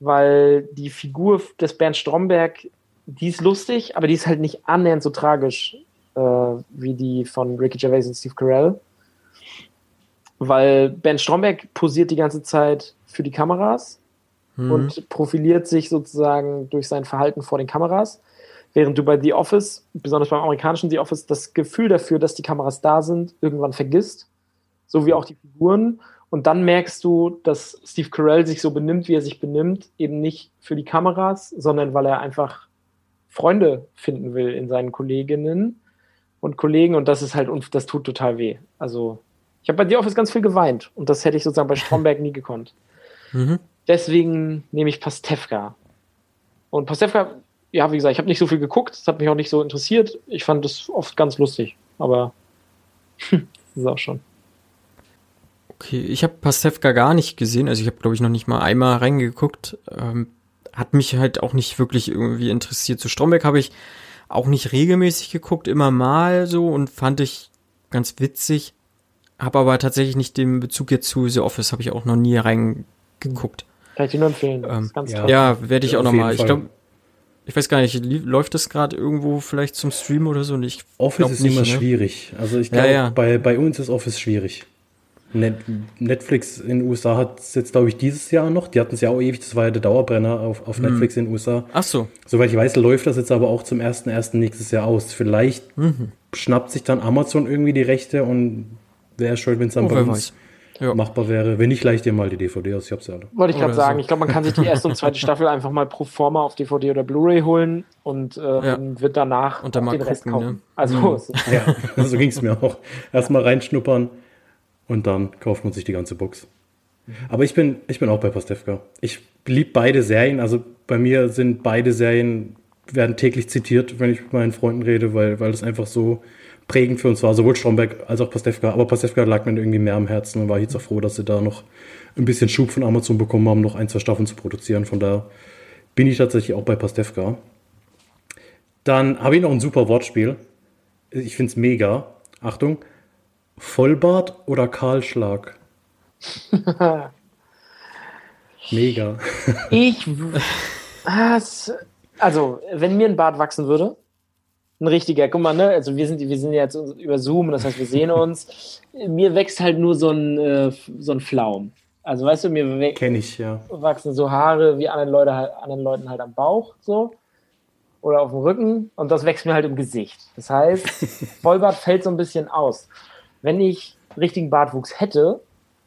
Weil die Figur des Bernd Stromberg, die ist lustig, aber die ist halt nicht annähernd so tragisch äh, wie die von Ricky Gervais und Steve Carell. Weil Bernd Stromberg posiert die ganze Zeit für die Kameras mhm. und profiliert sich sozusagen durch sein Verhalten vor den Kameras. Während du bei The Office, besonders beim amerikanischen The Office, das Gefühl dafür, dass die Kameras da sind, irgendwann vergisst. So wie auch die Figuren. Und dann merkst du, dass Steve Carell sich so benimmt, wie er sich benimmt, eben nicht für die Kameras, sondern weil er einfach Freunde finden will in seinen Kolleginnen und Kollegen. Und das ist halt, das tut total weh. Also, ich habe bei The Office ganz viel geweint und das hätte ich sozusagen bei (laughs) Stromberg nie gekonnt. Mhm. Deswegen nehme ich Pastewka. Und Pastewka, ja, wie gesagt, ich habe nicht so viel geguckt, das hat mich auch nicht so interessiert. Ich fand das oft ganz lustig, aber das ist auch schon.
Okay, ich habe Pastewka gar nicht gesehen, also ich habe, glaube ich, noch nicht mal einmal reingeguckt. Ähm, hat mich halt auch nicht wirklich irgendwie interessiert. Zu Stromberg habe ich auch nicht regelmäßig geguckt, immer mal so und fand ich ganz witzig. habe aber tatsächlich nicht den Bezug jetzt zu The Office, habe ich auch noch nie reingeguckt.
Kann ich dir nur empfehlen.
Ähm,
ja.
ja, werde ich
Ja,
auch
auf
noch mal.
jeden
Ich glaube, ich weiß gar nicht, läuft das gerade irgendwo vielleicht zum Stream oder so? Ich
Office ist
nicht,
immer
ne?
schwierig. Also ich
Ja,
glaube,
ja.
bei, bei uns ist Office schwierig. Net, Netflix in den USA hat es jetzt, glaube ich, dieses Jahr noch. Die hatten es ja auch ewig, das war ja der Dauerbrenner auf, auf
Hm.
Netflix in den USA.
Ach so.
Soweit ich weiß, läuft das jetzt aber auch zum 1.1. nächstes Jahr aus. Vielleicht
Mhm.
schnappt sich dann Amazon irgendwie die Rechte und wäre schön, wenn es dann
Oh,
bei uns
weiß. Ja.
machbar wäre. Wenn nicht, leih dir mal die DVD aus. Ich hab's ja alle.
Wollte ich gerade sagen.
so.
Ich glaube, man kann sich die erste und zweite (laughs) Staffel einfach mal pro forma auf DVD oder Blu-ray holen und äh,
Ja.
wird danach
Und dann
den Rest
gucken,
kaufen.
ne?
Also
Mhm.
es
Ja, so ging es mir auch. Erstmal reinschnuppern und dann kauft man sich die ganze Box. Aber ich bin, ich bin auch bei Pastewka. Ich liebe beide Serien. Also bei mir sind beide Serien, werden täglich zitiert, wenn ich mit meinen Freunden rede, weil, weil das einfach so prägend für uns war. Sowohl Stromberg als auch Pastewka. Aber Pastewka lag mir irgendwie mehr am Herzen und war jetzt auch froh, dass sie da noch ein bisschen Schub von Amazon bekommen haben, noch ein, zwei Staffeln zu produzieren. Von daher bin ich tatsächlich auch bei Pastewka. Dann habe ich noch ein super Wortspiel. Ich finde es mega. Achtung. Vollbart oder Kahlschlag? (laughs) mega.
Ich. w- (laughs) Ah, Also, wenn mir ein Bart wachsen würde, ein richtiger, guck mal, ne? Also wir sind, wir sind jetzt über Zoom, das heißt, wir sehen uns. Mir wächst halt nur so ein, äh, so ein Flaum. Also weißt du, mir
Kenne ich, ja.
wachsen so Haare wie anderen, Leute, anderen Leuten halt am Bauch so. Oder auf dem Rücken und das wächst mir halt im Gesicht. Das heißt, (laughs) Vollbart fällt so ein bisschen aus. Wenn ich richtigen Bartwuchs hätte,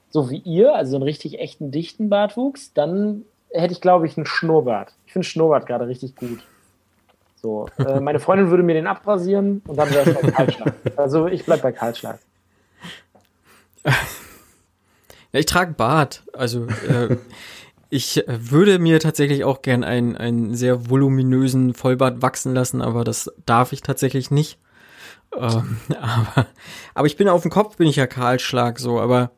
so wie ihr, also einen richtig echten, dichten Bartwuchs, dann hätte ich, glaube ich, einen Schnurrbart. Ich finde Schnurrbart gerade richtig gut. So, äh, meine Freundin würde mir den abrasieren und dann wäre es bei Kahlschlag. (laughs) Also ich bleib bei Kahlschlag. (laughs)
Ja, ich trage Bart. Also äh, ich würde mir tatsächlich auch gern einen, einen sehr voluminösen Vollbart wachsen lassen, aber das darf ich tatsächlich nicht. Ähm, (laughs) aber, aber ich bin auf dem Kopf, bin ich ja Kahlschlag so, aber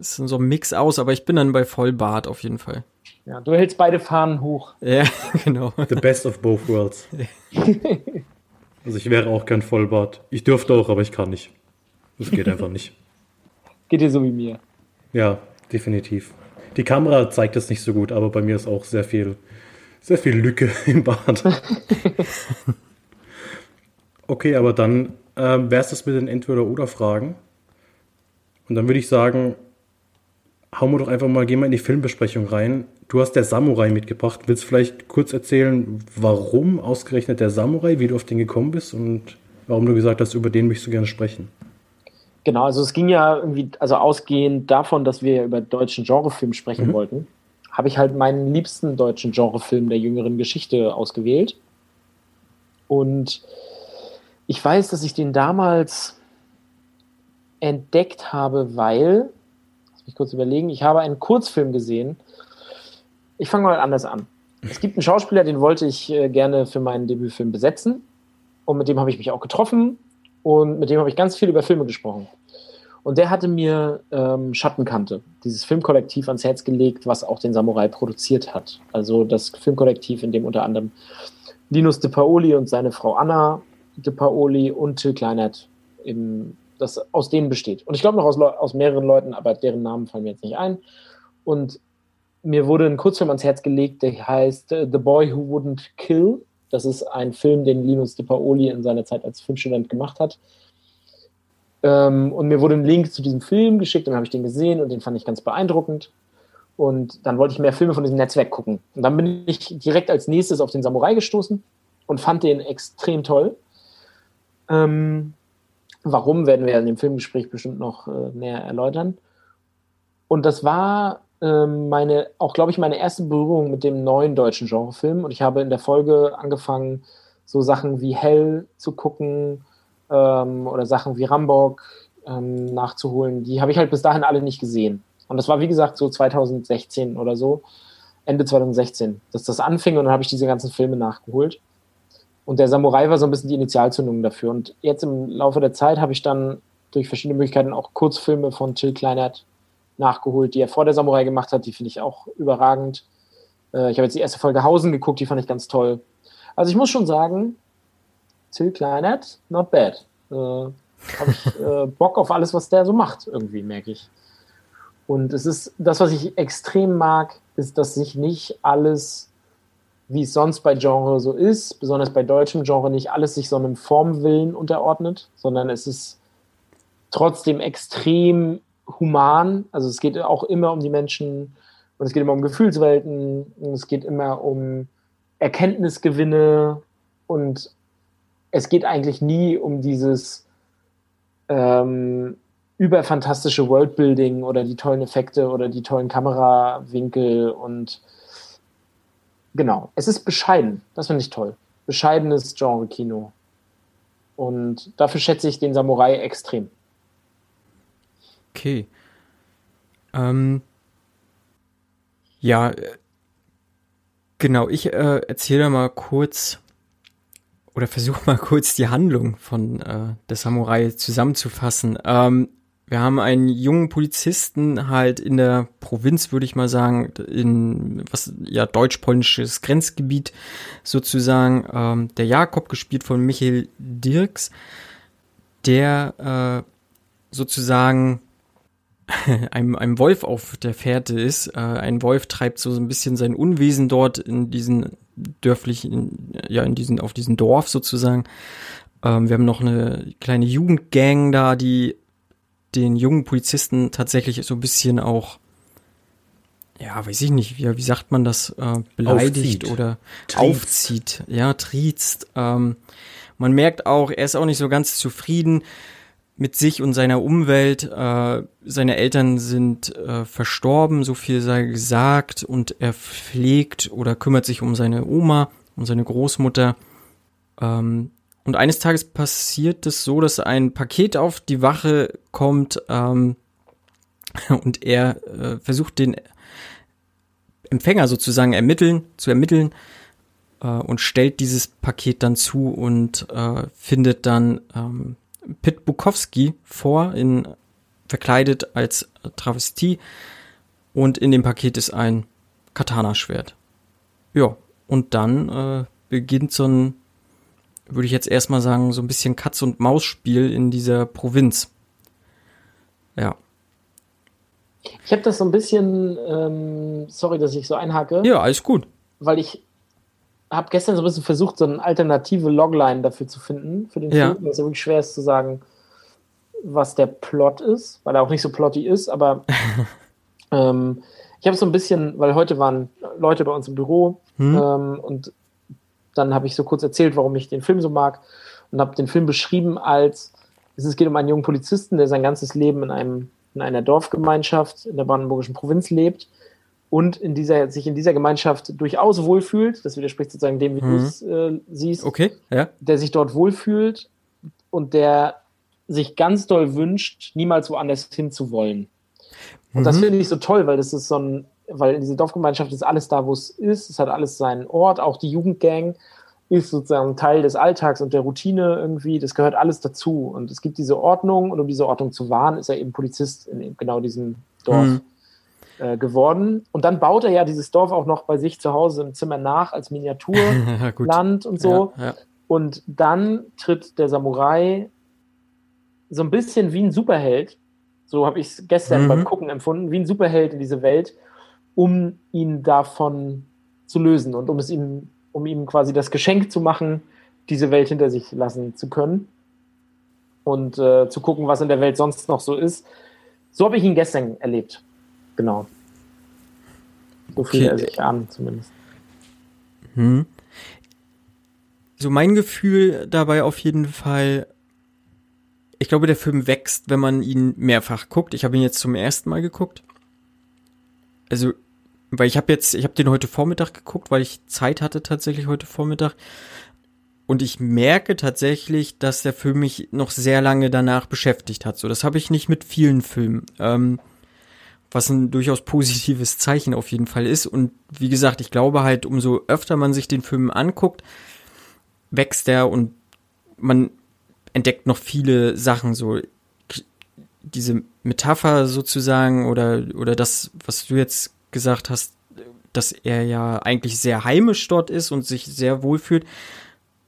ist so ein Mix aus, aber ich bin dann bei Vollbart auf jeden Fall.
Ja, du hältst beide Fahnen hoch.
Ja, (laughs) genau.
The best of both worlds. (laughs) Also ich wäre auch kein Vollbart. Ich dürfte auch, aber ich kann nicht. Das geht einfach nicht.
Geht dir so wie mir.
Ja, definitiv. Die Kamera zeigt es nicht so gut, aber bei mir ist auch sehr viel, sehr viel Lücke (laughs) im Bart. Okay, aber dann ähm, wäre es das mit den Entweder-Oder-Fragen. Und dann würde ich sagen, hauen wir doch einfach mal, gehen wir in die Filmbesprechung rein. Du hast der Samurai mitgebracht. Willst du vielleicht kurz erzählen, warum ausgerechnet der Samurai, wie du auf den gekommen bist und warum du gesagt hast, über den möchtest du gerne sprechen?
Genau, also es ging ja irgendwie, also ausgehend davon, dass wir ja über deutschen Genrefilm sprechen
Mhm.
wollten, habe ich halt meinen liebsten deutschen Genrefilm der jüngeren Geschichte ausgewählt. Und ich weiß, dass ich den damals entdeckt habe, weil, mich kurz überlegen, ich habe einen Kurzfilm gesehen. Ich fange mal anders an. Es gibt einen Schauspieler, den wollte ich äh, gerne für meinen Debütfilm besetzen. Und mit dem habe ich mich auch getroffen. Und mit dem habe ich ganz viel über Filme gesprochen. Und der hatte mir ähm, Schattenkante, dieses Filmkollektiv ans Herz gelegt, was auch den Samurai produziert hat. Also das Filmkollektiv, in dem unter anderem Linus de Paoli und seine Frau Anna de Paoli und Till Kleinert eben das aus denen besteht. Und ich glaube noch aus, aus mehreren Leuten, aber deren Namen fallen mir jetzt nicht ein. Und mir wurde ein Kurzfilm ans Herz gelegt, der heißt äh, The Boy Who Wouldn't Kill. Das ist ein Film, den Linus de Paoli in seiner Zeit als Filmstudent gemacht hat. Ähm, und mir wurde ein Link zu diesem Film geschickt, dann habe ich den gesehen und den fand ich ganz beeindruckend. Und dann wollte ich mehr Filme von diesem Netzwerk gucken. Und dann bin ich direkt als nächstes auf den Samurai gestoßen und fand den extrem toll. Ähm, warum werden wir in dem Filmgespräch bestimmt noch äh, näher erläutern. Und das war ähm, meine, auch glaube ich, meine erste Berührung mit dem neuen deutschen Genrefilm. Und ich habe in der Folge angefangen, so Sachen wie Hell zu gucken ähm, oder Sachen wie Rambock ähm, nachzuholen. Die habe ich halt bis dahin alle nicht gesehen. Und das war, wie gesagt, so 2016 oder so, Ende 2016, dass das anfing und dann habe ich diese ganzen Filme nachgeholt. Und der Samurai war so ein bisschen die Initialzündung dafür. Und jetzt im Laufe der Zeit habe ich dann durch verschiedene Möglichkeiten auch Kurzfilme von Till Kleinert nachgeholt, die er vor der Samurai gemacht hat. Die finde ich auch überragend. Äh, ich habe jetzt die erste Folge Hausen geguckt, die fand ich ganz toll. Also ich muss schon sagen, Till Kleinert, not bad. Äh, habe ich (laughs) äh, Bock auf alles, was der so macht, irgendwie, merke ich. Und es ist, das, was ich extrem mag, ist, dass sich nicht alles, wie es sonst bei Genre so ist, besonders bei deutschem Genre, nicht alles sich so einem Formwillen unterordnet, sondern es ist trotzdem extrem human. Also es geht auch immer um die Menschen und es geht immer um Gefühlswelten und es geht immer um Erkenntnisgewinne und es geht eigentlich nie um dieses ähm, überfantastische Worldbuilding oder die tollen Effekte oder die tollen Kamerawinkel und genau, es ist bescheiden. Das finde ich toll. Bescheidenes Genre-Kino. Und dafür schätze ich den Samurai extrem.
Okay. Ähm, ja, äh, genau, ich äh, erzähle mal kurz oder versuche mal kurz die Handlung von äh, der Samurai zusammenzufassen. Ähm, wir haben einen jungen Polizisten halt in der Provinz, würde ich mal sagen, in was ja deutsch-polnisches Grenzgebiet sozusagen. Ähm, der Jakob, gespielt von Michael Dirks, der äh, sozusagen (laughs) einem, einem Wolf auf der Fährte ist. Äh, ein Wolf treibt so ein bisschen sein Unwesen dort in diesen dörflichen, ja, in diesen, auf diesem Dorf sozusagen. Ähm, wir haben noch eine kleine Jugendgang da, die den jungen Polizisten tatsächlich so ein bisschen auch, ja, weiß ich nicht, wie, wie sagt man das, äh, beleidigt aufzieht. oder triezt. aufzieht, ja, triezt. Ähm, man merkt auch, er ist auch nicht so ganz zufrieden mit sich und seiner Umwelt. Äh, seine Eltern sind äh, verstorben, so viel sei gesagt, und er pflegt oder kümmert sich um seine Oma, um seine Großmutter. Ähm, und eines Tages passiert es so, dass ein Paket auf die Wache kommt ähm, (laughs) und er äh, versucht den Empfänger sozusagen ermitteln, zu ermitteln äh, und stellt dieses Paket dann zu und äh, findet dann ähm, Pit Bukowski vor, in, verkleidet als Travestie und in dem Paket ist ein Katana-Schwert. Ja, und dann äh, beginnt so ein würde ich jetzt erstmal sagen, so ein bisschen Katz- und Maus-Spiel in dieser Provinz. Ja.
Ich habe das so ein bisschen, ähm, sorry, dass ich so einhacke.
Ja, alles gut.
Weil ich habe gestern so ein bisschen versucht, so eine alternative Logline dafür zu finden, für den ja. Film. Es ist ja wirklich schwer ist zu sagen, was der Plot ist, weil er auch nicht so plotty ist, aber (laughs) ähm, ich habe so ein bisschen, weil heute waren Leute bei uns im Büro hm. ähm, und dann habe ich so kurz erzählt, warum ich den Film so mag und habe den Film beschrieben als, es geht um einen jungen Polizisten, der sein ganzes Leben in, einem, in einer Dorfgemeinschaft in der brandenburgischen Provinz lebt und in dieser, sich in dieser Gemeinschaft durchaus wohlfühlt. Das widerspricht sozusagen dem, wie mhm. du es äh, siehst.
Okay, ja.
Der sich dort wohlfühlt und der sich ganz doll wünscht, niemals woanders hinzuwollen. Und mhm. das finde ich so toll, weil das ist so ein weil in dieser Dorfgemeinschaft ist alles da, wo es ist. Es hat alles seinen Ort. Auch die Jugendgang ist sozusagen Teil des Alltags und der Routine irgendwie. Das gehört alles dazu. Und es gibt diese Ordnung. Und um diese Ordnung zu wahren, ist er eben Polizist in genau diesem Dorf mhm. äh, geworden. Und dann baut er ja dieses Dorf auch noch bei sich zu Hause im Zimmer nach als (laughs) Miniaturland und so. Ja, ja. Und dann tritt der Samurai so ein bisschen wie ein Superheld, so habe ich es gestern mhm. beim Gucken empfunden, wie ein Superheld in diese Welt um ihn davon zu lösen und um es ihm, um ihm quasi das Geschenk zu machen, diese Welt hinter sich lassen zu können und äh, zu gucken, was in der Welt sonst noch so ist. So habe ich ihn gestern erlebt. Genau. So okay. er sich an, zumindest.
Hm. So mein Gefühl dabei auf jeden Fall, ich glaube, der Film wächst, wenn man ihn mehrfach guckt. Ich habe ihn jetzt zum ersten Mal geguckt also, weil ich habe jetzt, ich habe den heute Vormittag geguckt, weil ich Zeit hatte tatsächlich heute Vormittag. Und ich merke tatsächlich, dass der Film mich noch sehr lange danach beschäftigt hat. So, das habe ich nicht mit vielen Filmen. Ähm, was ein durchaus positives Zeichen auf jeden Fall ist. Und wie gesagt, ich glaube halt, umso öfter man sich den Film anguckt, wächst er und man entdeckt noch viele Sachen. So, diese Metapher sozusagen oder, oder das, was du jetzt gesagt hast, dass er ja eigentlich sehr heimisch dort ist und sich sehr wohl fühlt.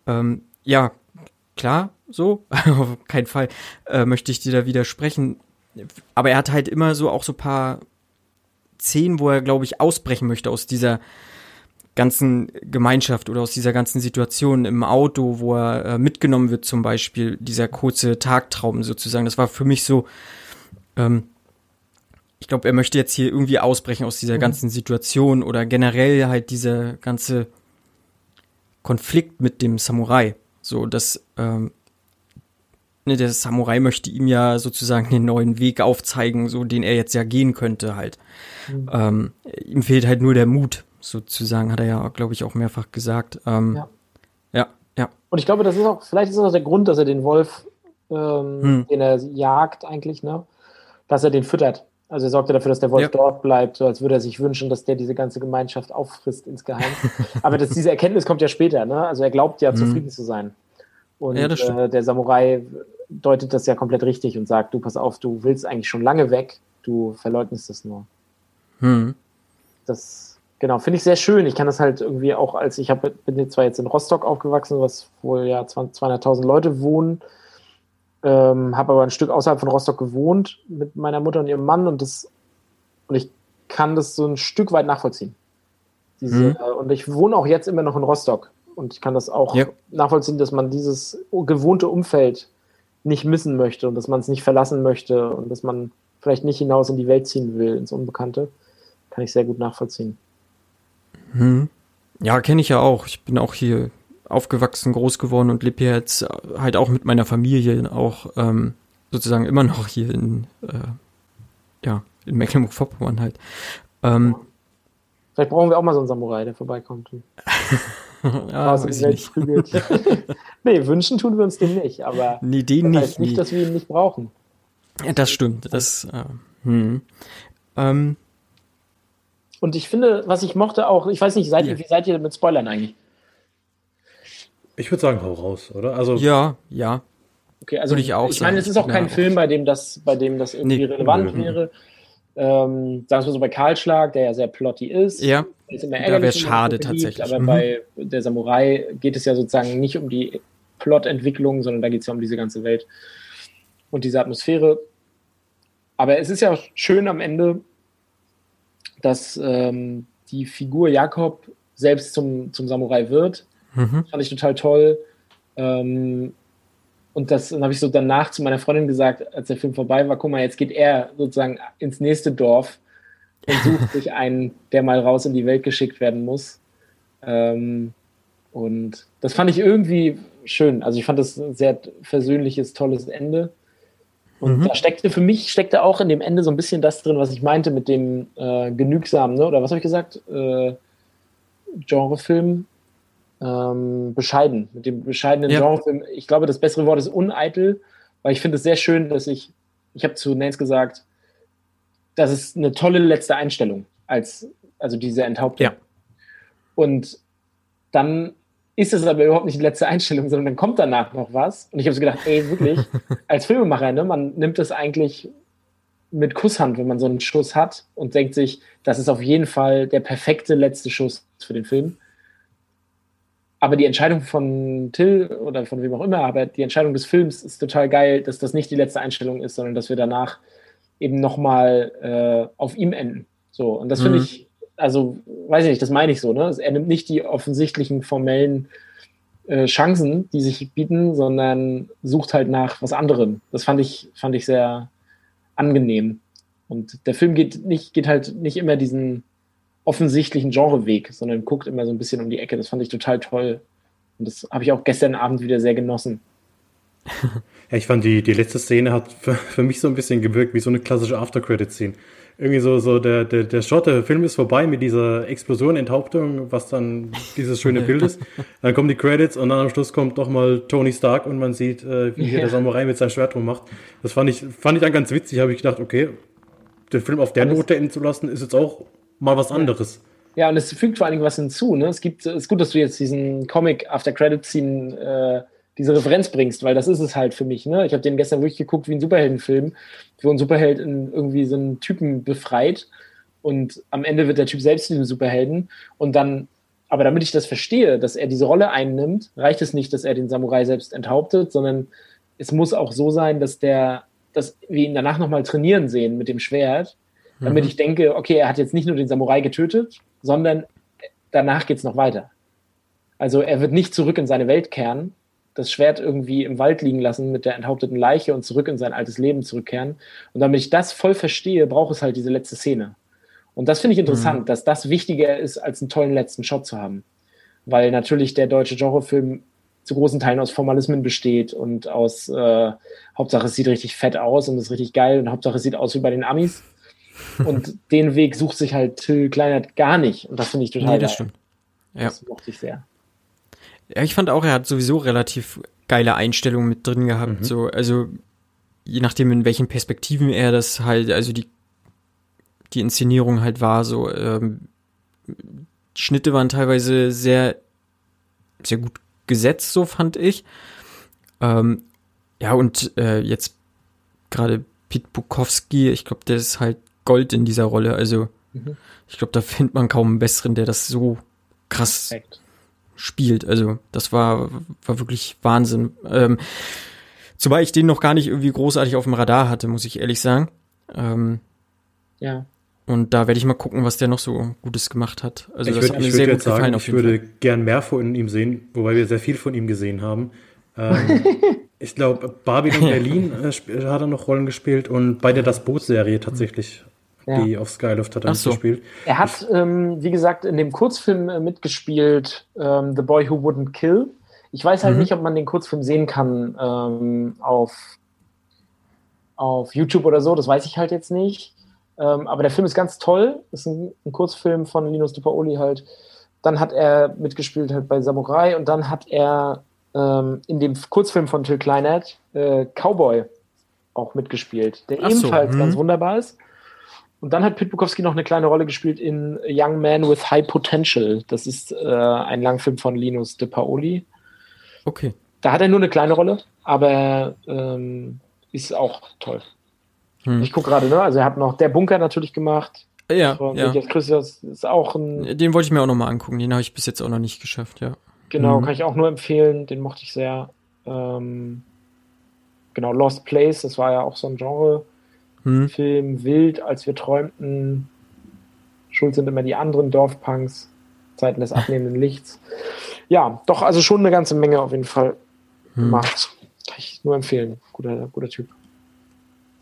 Ähm, ja, klar, so, (laughs) auf keinen Fall äh, möchte ich dir da widersprechen. Aber er hat halt immer so auch so paar Szenen, wo er, glaube ich, ausbrechen möchte aus dieser ganzen Gemeinschaft oder aus dieser ganzen Situation im Auto, wo er äh, mitgenommen wird, zum Beispiel, dieser kurze Tagtraum sozusagen. Das war für mich so, ähm, ich glaube, er möchte jetzt hier irgendwie ausbrechen aus dieser mhm. ganzen Situation oder generell halt dieser ganze Konflikt mit dem Samurai. So, dass ähm, ne, der Samurai möchte ihm ja sozusagen den neuen Weg aufzeigen, so den er jetzt ja gehen könnte halt. Mhm. Ähm, ihm fehlt halt nur der Mut, sozusagen, hat er ja, glaube ich, auch mehrfach gesagt. Ähm, ja. ja, ja.
Und ich glaube, das ist auch, vielleicht ist das auch der Grund, dass er den Wolf, ähm, hm. den er jagt eigentlich, ne, dass er den füttert. Also er sorgte dafür, dass der Wolf ja. dort bleibt, so als würde er sich wünschen, dass der diese ganze Gemeinschaft auffrisst insgeheim. (laughs) Aber das, diese Erkenntnis kommt ja später, ne? Also er glaubt ja, mhm. zufrieden zu sein. Und ja, äh, der Samurai deutet das ja komplett richtig und sagt, du pass auf, du willst eigentlich schon lange weg, du verleugnest das nur. Mhm. Das, genau, finde ich sehr schön. Ich kann das halt irgendwie auch als, ich hab, bin zwar jetzt in Rostock aufgewachsen, was wohl ja 200.000 Leute wohnen, ähm, habe aber ein Stück außerhalb von Rostock gewohnt mit meiner Mutter und ihrem Mann und das und ich kann das so ein Stück weit nachvollziehen. Diese, mhm. äh, und ich wohne auch jetzt immer noch in Rostock und ich kann das auch ja. nachvollziehen, dass man dieses gewohnte Umfeld nicht missen möchte und dass man es nicht verlassen möchte und dass man vielleicht nicht hinaus in die Welt ziehen will, ins Unbekannte. Kann ich sehr gut nachvollziehen.
Mhm. Ja, kenne ich ja auch. Ich bin auch hier aufgewachsen, groß geworden und lebe jetzt halt auch mit meiner Familie auch ähm, sozusagen immer noch hier in, äh, ja, in Mecklenburg-Vorpommern halt. Ähm,
Vielleicht brauchen wir auch mal so einen Samurai, der vorbeikommt. (laughs) ja, weiß ich nicht. (laughs) nee, wünschen tun wir uns den nicht, aber
nee, den
das
heißt nicht,
nicht, dass wir ihn nicht brauchen.
Ja, das stimmt. Das, äh, hm. ähm.
Und ich finde, was ich mochte auch, ich weiß nicht, seid ihr, wie seid ihr mit Spoilern eigentlich?
Ich würde sagen, hau raus, oder?
Also ja, ja.
Okay, also ich auch. Ich meine, es ist auch kein Film, bei dem das, bei dem das irgendwie nee, relevant nee, wäre. Ähm, sagen wir so bei Karlschlag, der ja sehr plotty ist.
Ja.
Ist immer
da wäre schade beliebt, tatsächlich.
Aber mhm. bei der Samurai geht es ja sozusagen nicht um die Plotentwicklung, sondern da geht es ja um diese ganze Welt und diese Atmosphäre. Aber es ist ja schön am Ende, dass ähm, die Figur Jakob selbst zum, zum Samurai wird Mhm. Fand ich total toll. Ähm, und das dann habe ich so danach zu meiner Freundin gesagt, als der Film vorbei war, guck mal, jetzt geht er sozusagen ins nächste Dorf und sucht sich (laughs) einen, der mal raus in die Welt geschickt werden muss. Ähm, und das fand ich irgendwie schön. Also ich fand das ein sehr versöhnliches, tolles Ende. Und mhm. da steckte für mich steckte auch in dem Ende so ein bisschen das drin, was ich meinte mit dem äh, genügsamen, ne? oder was habe ich gesagt? Äh, Genrefilm ähm, bescheiden, mit dem bescheidenen ja. Genrefilm. Ich glaube, das bessere Wort ist uneitel, weil ich finde es sehr schön, dass ich, ich habe zu Nance gesagt, das ist eine tolle letzte Einstellung, als, also diese Enthauptung. Ja. Und dann ist es aber überhaupt nicht die letzte Einstellung, sondern dann kommt danach noch was. Und ich habe so gedacht, ey, wirklich, (laughs) als Filmemacher, ne, man nimmt es eigentlich mit Kusshand, wenn man so einen Schuss hat und denkt sich, das ist auf jeden Fall der perfekte letzte Schuss für den Film. Aber die Entscheidung von Till oder von wem auch immer, aber die Entscheidung des Films ist total geil, dass das nicht die letzte Einstellung ist, sondern dass wir danach eben nochmal äh, auf ihm enden. So, und das mhm. finde ich, also, weiß ich nicht, das meine ich so, ne? Er nimmt nicht die offensichtlichen formellen äh, Chancen, die sich bieten, sondern sucht halt nach was anderem. Das fand ich, fand ich sehr angenehm. Und der Film geht nicht, geht halt nicht immer diesen offensichtlichen Genreweg, sondern guckt immer so ein bisschen um die Ecke. Das fand ich total toll. Und das habe ich auch gestern Abend wieder sehr genossen. (laughs)
Ja, ich fand die, die letzte Szene hat für, für mich so ein bisschen gewirkt wie so eine klassische After-Credit-Scene. Irgendwie so, so der, der, der Shot, der Film ist vorbei mit dieser Explosion, Enthauptung, was dann dieses schöne (laughs) Bild ist. Dann kommen die Credits und dann am Schluss kommt doch mal Tony Stark und man sieht, äh, wie hier der Samurai mit seinem Schwert rummacht. Das fand ich, fand ich dann ganz witzig, habe ich gedacht, okay, den Film auf der Note enden zu lassen, ist jetzt auch mal was anderes.
Ja, und es fügt vor allen Dingen was hinzu. Ne? Es gibt, es ist gut, dass du jetzt diesen Comic After Credit Scene äh, diese Referenz bringst, weil das ist es halt für mich. Ne? Ich habe den gestern wirklich geguckt wie ein Superheldenfilm, wo ein Superheld in irgendwie so einen Typen befreit und am Ende wird der Typ selbst zu diesem Superhelden und dann Aber damit ich das verstehe, dass er diese Rolle einnimmt, reicht es nicht, dass er den Samurai selbst enthauptet, sondern es muss auch so sein, dass der, dass wir ihn danach nochmal trainieren sehen mit dem Schwert, damit mhm. ich denke, okay, er hat jetzt nicht nur den Samurai getötet, sondern danach geht es noch weiter. Also er wird nicht zurück in seine Welt kehren, das Schwert irgendwie im Wald liegen lassen mit der enthaupteten Leiche und zurück in sein altes Leben zurückkehren. Und damit ich das voll verstehe, braucht es halt diese letzte Szene. Und das finde ich interessant, mhm. dass das wichtiger ist, als einen tollen letzten Shot zu haben. Weil natürlich der deutsche Genrefilm zu großen Teilen aus Formalismen besteht und aus äh, Hauptsache es sieht richtig fett aus und ist richtig geil und Hauptsache es sieht aus wie bei den Amis. (laughs) und den Weg sucht sich halt Till Kleinert gar nicht. Und das finde ich total
nee, das geil. Stimmt.
Ja. Das mochte ich sehr.
Ja, ich fand auch, er hat sowieso relativ geile Einstellungen mit drin gehabt. Mhm. So, also je nachdem, in welchen Perspektiven er das halt, also die, die Inszenierung halt war, so, ähm, Schnitte waren teilweise sehr, sehr gut gesetzt, so fand ich. Ähm, ja, und äh, jetzt gerade Pete Bukowski, ich glaube, der ist halt Gold in dieser Rolle. Also, mhm. ich glaube, da findet man kaum einen besseren, der das so krass Perfekt spielt. Also das war, war wirklich Wahnsinn. Ähm, zumal ich den noch gar nicht irgendwie großartig auf dem Radar hatte, muss ich ehrlich sagen. Ähm,
ja.
Und da werde ich mal gucken, was der noch so Gutes gemacht hat.
Also ich das würd, hat mir ich sehr gut sagen, gefallen. ich würde Fall. gern mehr von ihm sehen, wobei wir sehr viel von ihm gesehen haben. Ähm, (laughs) ich glaube, Barbie in (laughs) Berlin äh, hat er noch Rollen gespielt und bei der Das Boot-Serie tatsächlich ja. die auf Skyloft hat er so. gespielt.
Er hat, ähm, wie gesagt, in dem Kurzfilm äh, mitgespielt, ähm, The Boy Who Wouldn't Kill. Ich weiß halt mhm. nicht, ob man den Kurzfilm sehen kann ähm, auf, auf YouTube oder so, das weiß ich halt jetzt nicht. Ähm, aber der Film ist ganz toll. Ist ein, ein Kurzfilm von Linus de Paoli halt. Dann hat er mitgespielt halt bei Samurai und dann hat er ähm, in dem Kurzfilm von Till Kleinert äh, Cowboy auch mitgespielt, der Ach ebenfalls so, ganz mhm. wunderbar ist. Und dann hat Pete Bukowski noch eine kleine Rolle gespielt in Young Man with High Potential. Das ist äh, ein Langfilm von Linus de Paoli.
Okay.
Da hat er nur eine kleine Rolle, aber ähm, ist auch toll. Hm. Ich gucke gerade, ne? Also er hat noch Der Bunker natürlich gemacht.
Ja, von ja.
Christus ist auch ein.
Den wollte ich mir auch noch mal angucken. Den habe ich bis jetzt auch noch nicht geschafft, ja.
Genau, hm. kann ich auch nur empfehlen. Den mochte ich sehr. Ähm, genau, Lost Place, das war ja auch so ein Genre hm. Film Wild, als wir träumten. Schuld sind immer die anderen Dorfpunks, Zeiten des abnehmenden Lichts. Ja, doch, also schon eine ganze Menge auf jeden Fall hm. gemacht. Kann ich nur empfehlen. Guter, guter Typ.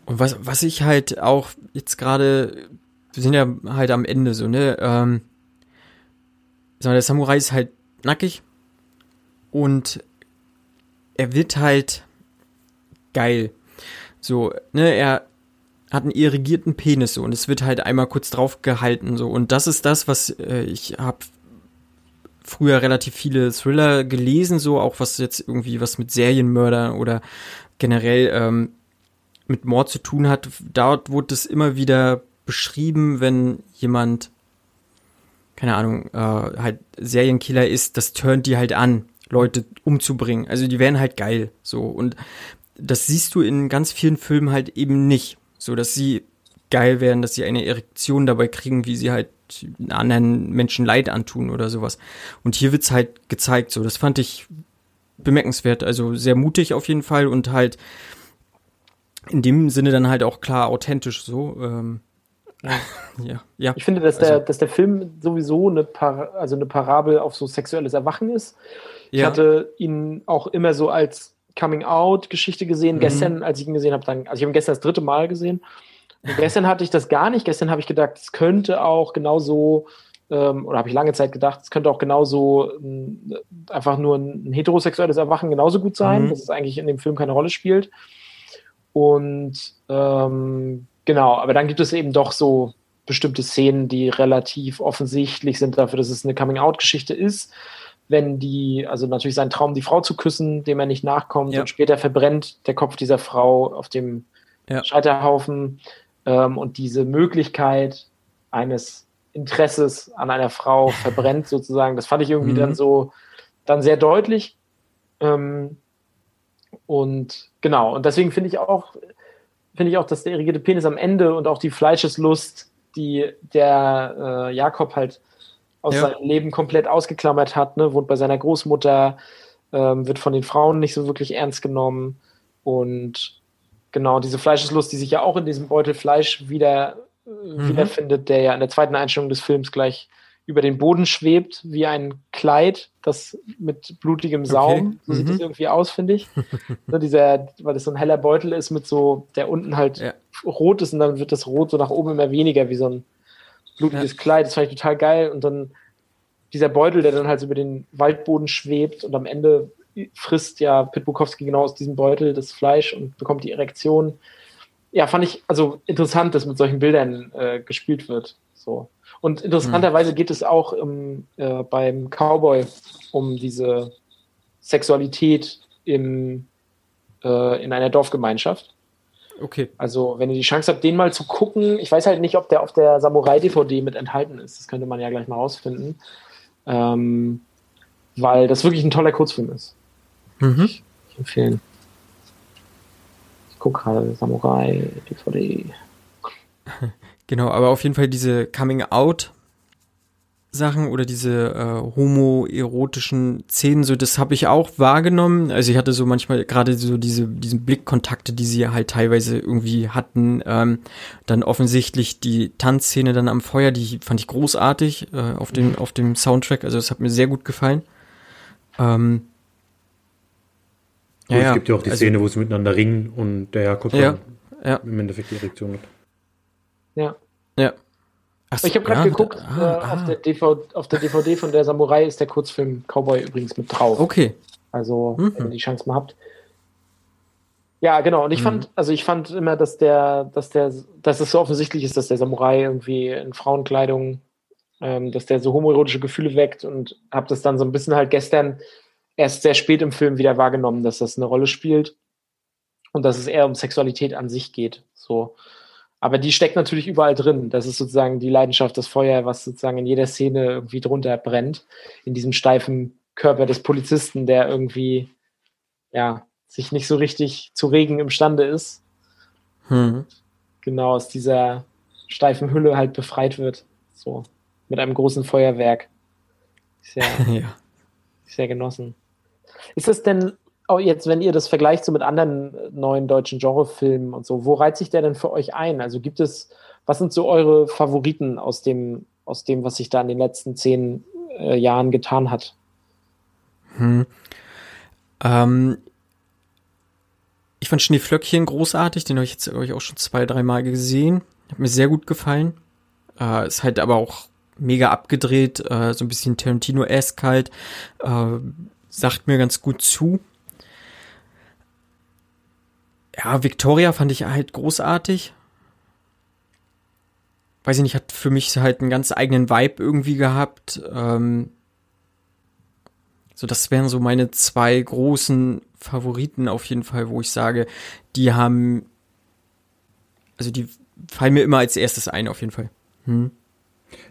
Und was, was ich halt auch jetzt gerade, wir sind ja halt am Ende so, ne? Ähm, der Samurai ist halt nackig und er wird halt geil. So, ne, er, hat einen irrigierten Penis so und es wird halt einmal kurz drauf gehalten so und das ist das, was äh, ich habe früher relativ viele Thriller gelesen so auch was jetzt irgendwie was mit Serienmördern oder generell ähm, mit Mord zu tun hat. Dort wurde es immer wieder beschrieben, wenn jemand keine Ahnung äh, halt Serienkiller ist, das turnt die halt an, Leute umzubringen. Also die wären halt geil so und das siehst du in ganz vielen Filmen halt eben nicht so dass sie geil werden, dass sie eine Erektion dabei kriegen, wie sie halt anderen Menschen Leid antun oder sowas. Und hier wird's halt gezeigt, so das fand ich bemerkenswert, also sehr mutig auf jeden Fall und halt in dem Sinne dann halt auch klar authentisch so. Ähm,
ja, (laughs) ja. Ich finde, dass der, also, dass der Film sowieso eine, Par also eine Parabel auf so sexuelles Erwachen ist. Ich ja. hatte ihn auch immer so als Coming-out-Geschichte gesehen. Mhm. Gestern, als ich ihn gesehen habe, dann, also ich habe ihn gestern das dritte Mal gesehen. Und gestern hatte ich das gar nicht. Gestern habe ich gedacht, es könnte auch genauso, ähm, oder habe ich lange Zeit gedacht, es könnte auch genauso äh, einfach nur ein, ein, heterosexuelles Erwachen genauso gut sein, mhm. dass es eigentlich in dem Film keine Rolle spielt. Und ähm, genau, aber dann gibt es eben doch so bestimmte Szenen, die relativ offensichtlich sind dafür, dass es eine Coming-out-Geschichte ist wenn die, also natürlich sein Traum, die Frau zu küssen, dem er nicht nachkommt ja. und später verbrennt der Kopf dieser Frau auf dem ja. Scheiterhaufen ähm, und diese Möglichkeit eines Interesses an einer Frau (laughs) verbrennt sozusagen, das fand ich irgendwie mhm. dann so, dann sehr deutlich. Ähm, und genau, und deswegen finde ich auch, finde ich auch, dass der irrigierte Penis am Ende und auch die Fleischeslust, die der äh, Jakob halt aus
Ja.
seinem Leben komplett ausgeklammert hat, ne? wohnt bei seiner Großmutter, ähm, wird von den Frauen nicht so wirklich ernst genommen und genau diese Fleischeslust, die sich ja auch in diesem Beutel Fleisch wieder äh, wiederfindet, der ja in der zweiten Einstellung des Films gleich über den Boden schwebt, wie ein Kleid, das mit blutigem Saum. So sieht
Mhm.
das irgendwie aus, finde ich. (laughs) ne, dieser, weil das so ein heller Beutel ist mit so, der unten halt
Ja.
rot ist und dann wird das Rot so nach oben immer weniger, wie so ein blutiges Kleid. Das fand ich total geil. Und dann dieser Beutel, der dann halt über den Waldboden schwebt und am Ende frisst ja Pit Bukowski genau aus diesem Beutel das Fleisch und bekommt die Erektion. Ja, fand ich also interessant, dass mit solchen Bildern äh, gespielt wird. So. Und interessanterweise geht es auch im, äh, beim Cowboy um diese Sexualität im, äh, in einer Dorfgemeinschaft.
Okay.
Also, wenn ihr die Chance habt, den mal zu gucken, ich weiß halt nicht, ob der auf der Samurai-DVD mit enthalten ist. Das könnte man ja gleich mal rausfinden. Ähm, weil das wirklich ein toller Kurzfilm ist.
Mhm.
Ich empfehlen. Ich gucke gerade Samurai, DVD. (laughs)
Genau, aber auf jeden Fall diese Coming-out Sachen oder diese äh, homoerotischen Szenen, so das habe ich auch wahrgenommen. Also ich hatte so manchmal gerade so diese diesen Blickkontakte, die sie halt teilweise irgendwie hatten. Ähm, dann offensichtlich die Tanzszene dann am Feuer, die fand ich großartig äh, auf dem auf dem Soundtrack. Also das hat mir sehr gut gefallen. Ähm,
Und es gibt ja auch die
also-
Szene, wo sie miteinander ringen und der Jakob
Ja,
dann
ja.
im Endeffekt die Erektion hat.
Ja.
Ja. So,
Ich habe gerade
ja,
geguckt,
ah,
äh, auf,
ah.
der DVD, auf der DVD von der Samurai ist der Kurzfilm Cowboy übrigens mit drauf.
Okay.
Also,
Mhm.
wenn ihr die Chance mal habt. Ja, genau. Und ich
Mhm.
fand, also ich fand immer, dass der, dass der, dass es so offensichtlich ist, dass der Samurai irgendwie in Frauenkleidung, ähm, dass der so homoerotische Gefühle weckt und habe das dann so ein bisschen halt gestern erst sehr spät im Film wieder wahrgenommen, dass das eine Rolle spielt und dass es eher um Sexualität an sich geht. So. Aber die steckt natürlich überall drin. Das ist sozusagen die Leidenschaft, das Feuer, was sozusagen in jeder Szene irgendwie drunter brennt. In diesem steifen Körper des Polizisten, der irgendwie, ja, sich nicht so richtig zu regen imstande ist.
Hm.
Genau aus dieser steifen Hülle halt befreit wird. So. Mit einem großen Feuerwerk. Sehr, (laughs)
ja.
sehr genossen. Ist das denn auch jetzt, wenn ihr das vergleicht so mit anderen äh, neuen deutschen Genrefilmen und so, wo reiht sich der denn für euch ein? Also gibt es, was sind so eure Favoriten aus dem, aus dem, was sich da in den letzten zehn äh, Jahren getan hat?
Hm. Ähm, ich fand Schneeflöckchen großartig, den habe ich jetzt glaub ich, auch schon zwei, dreimal gesehen. Hat mir sehr gut gefallen. Äh, ist halt aber auch mega abgedreht, äh, so ein bisschen Tarantino-esque halt. Äh, sagt mir ganz gut zu. Ja, Victoria fand ich halt großartig. Weiß ich nicht, hat für mich halt einen ganz eigenen Vibe irgendwie gehabt. Ähm, so, das wären so meine zwei großen Favoriten auf jeden Fall, wo ich sage, die haben, also die fallen mir immer als erstes ein, auf jeden Fall. Hm.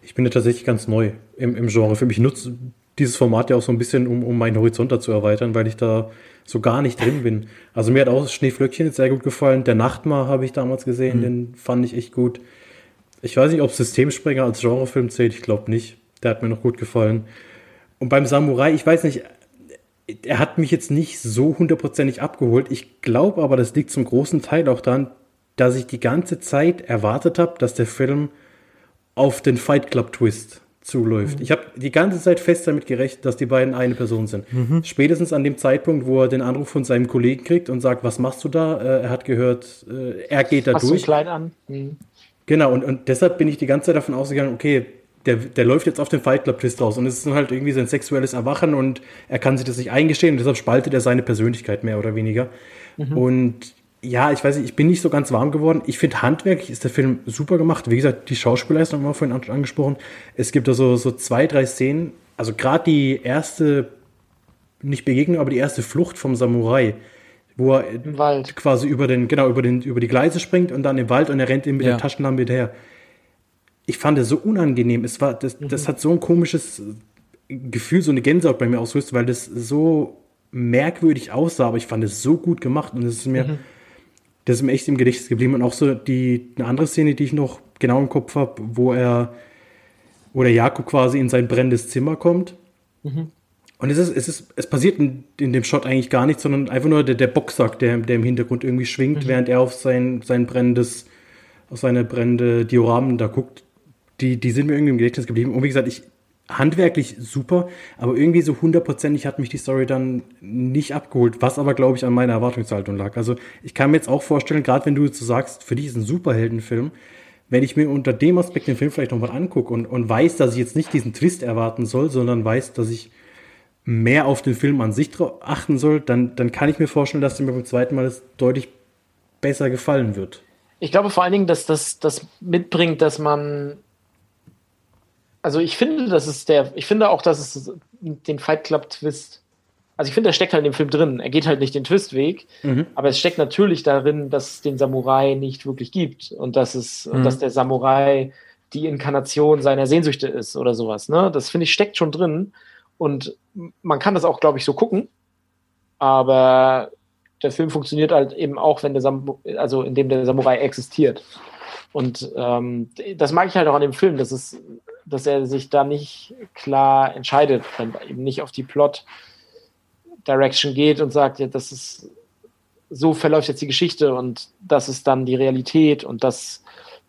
Ich bin ja tatsächlich ganz neu im, im Genre. Für mich nutze dieses Format ja auch so ein bisschen, um, um meinen Horizont da zu erweitern, weil ich da so gar nicht drin bin. Also mir hat auch Schneeflöckchen jetzt sehr gut gefallen. Der Nachtmar habe ich damals gesehen,
Mhm.
den fand ich echt gut. Ich weiß nicht, ob Systemsprenger als Genrefilm zählt, ich glaube nicht. Der hat mir noch gut gefallen. Und beim Samurai, ich weiß nicht, er hat mich jetzt nicht so hundertprozentig abgeholt. Ich glaube aber, das liegt zum großen Teil auch daran, dass ich die ganze Zeit erwartet habe, dass der Film auf den Fight Club Twist zuläuft. Ich habe die ganze Zeit fest damit gerechnet, dass die beiden eine Person sind. Spätestens an dem Zeitpunkt, wo er den Anruf von seinem Kollegen kriegt und sagt, was machst du da? Äh, er hat gehört, äh, er geht da
Hast du
durch.
Kleid an? Hm.
Genau, und, und deshalb bin ich die ganze Zeit davon ausgegangen, okay, der, der läuft jetzt auf den Fight Club Twist raus und es ist dann halt irgendwie sein sexuelles Erwachen und er kann sich das nicht eingestehen und deshalb spaltet er seine Persönlichkeit mehr oder weniger. Und ja, ich weiß nicht, ich bin nicht so ganz warm geworden. Ich finde, handwerklich ist der Film super gemacht. Wie gesagt, die Schauspielleistung haben wir vorhin an- angesprochen. Es gibt da so, so zwei, drei Szenen. Also gerade die erste, nicht Begegnung, aber die erste Flucht vom Samurai, wo er
Im Wald.
quasi über den, genau, über den, über die Gleise springt und dann im Wald und er rennt ihm mit
Ja.
der Taschenlampe hinterher. Ich fand es so unangenehm. Es war, das, das hat so ein komisches Gefühl, so eine Gänsehaut bei mir ausgelöst, weil das so merkwürdig aussah, aber ich fand es so gut gemacht und es ist mir, das ist mir echt im Gedächtnis geblieben. Und auch so die, eine andere Szene, die ich noch genau im Kopf habe, wo er wo der Jakob quasi in sein brennendes Zimmer kommt. Mhm. Und es ist, es ist, es passiert in, in, dem Shot eigentlich gar nichts, sondern einfach nur der, der Boxsack, der, der im Hintergrund irgendwie schwingt, mhm. während er auf sein, sein brennendes, auf seine brennende Dioramen da guckt. Die, die sind mir irgendwie im Gedächtnis geblieben. Und wie gesagt, ich, handwerklich super, aber irgendwie so hundertprozentig hat mich die Story dann nicht abgeholt, was aber, glaube ich, an meiner Erwartungshaltung lag. Also ich kann mir jetzt auch vorstellen, gerade wenn du jetzt so sagst, für dich ist ein Superheldenfilm, wenn ich mir unter dem Aspekt den Film vielleicht nochmal angucke und, und weiß, dass ich jetzt nicht diesen Twist erwarten soll, sondern weiß, dass ich mehr auf den Film an sich achten soll, dann, dann kann ich mir vorstellen, dass mir beim zweiten Mal das deutlich besser gefallen wird.
Ich glaube vor allen Dingen, dass das, das mitbringt, dass man also ich finde, das ist der, ich finde auch, dass es den Fight Club Twist, also ich finde, der steckt halt in dem Film drin. Er geht halt nicht den Twistweg, mhm. aber es steckt natürlich darin, dass es den Samurai nicht wirklich gibt und dass es, mhm. dass der Samurai die Inkarnation seiner Sehnsüchte ist oder sowas. Ne? Das finde ich steckt schon drin und man kann das auch, glaube ich, so gucken, aber der Film funktioniert halt eben auch, wenn der Sam also in dem der Samurai existiert. Und ähm, das mag ich halt auch an dem Film, dass es dass er sich da nicht klar entscheidet, dann eben nicht auf die Plot Direction geht und sagt, ja, das ist so verläuft jetzt die Geschichte und das ist dann die Realität und das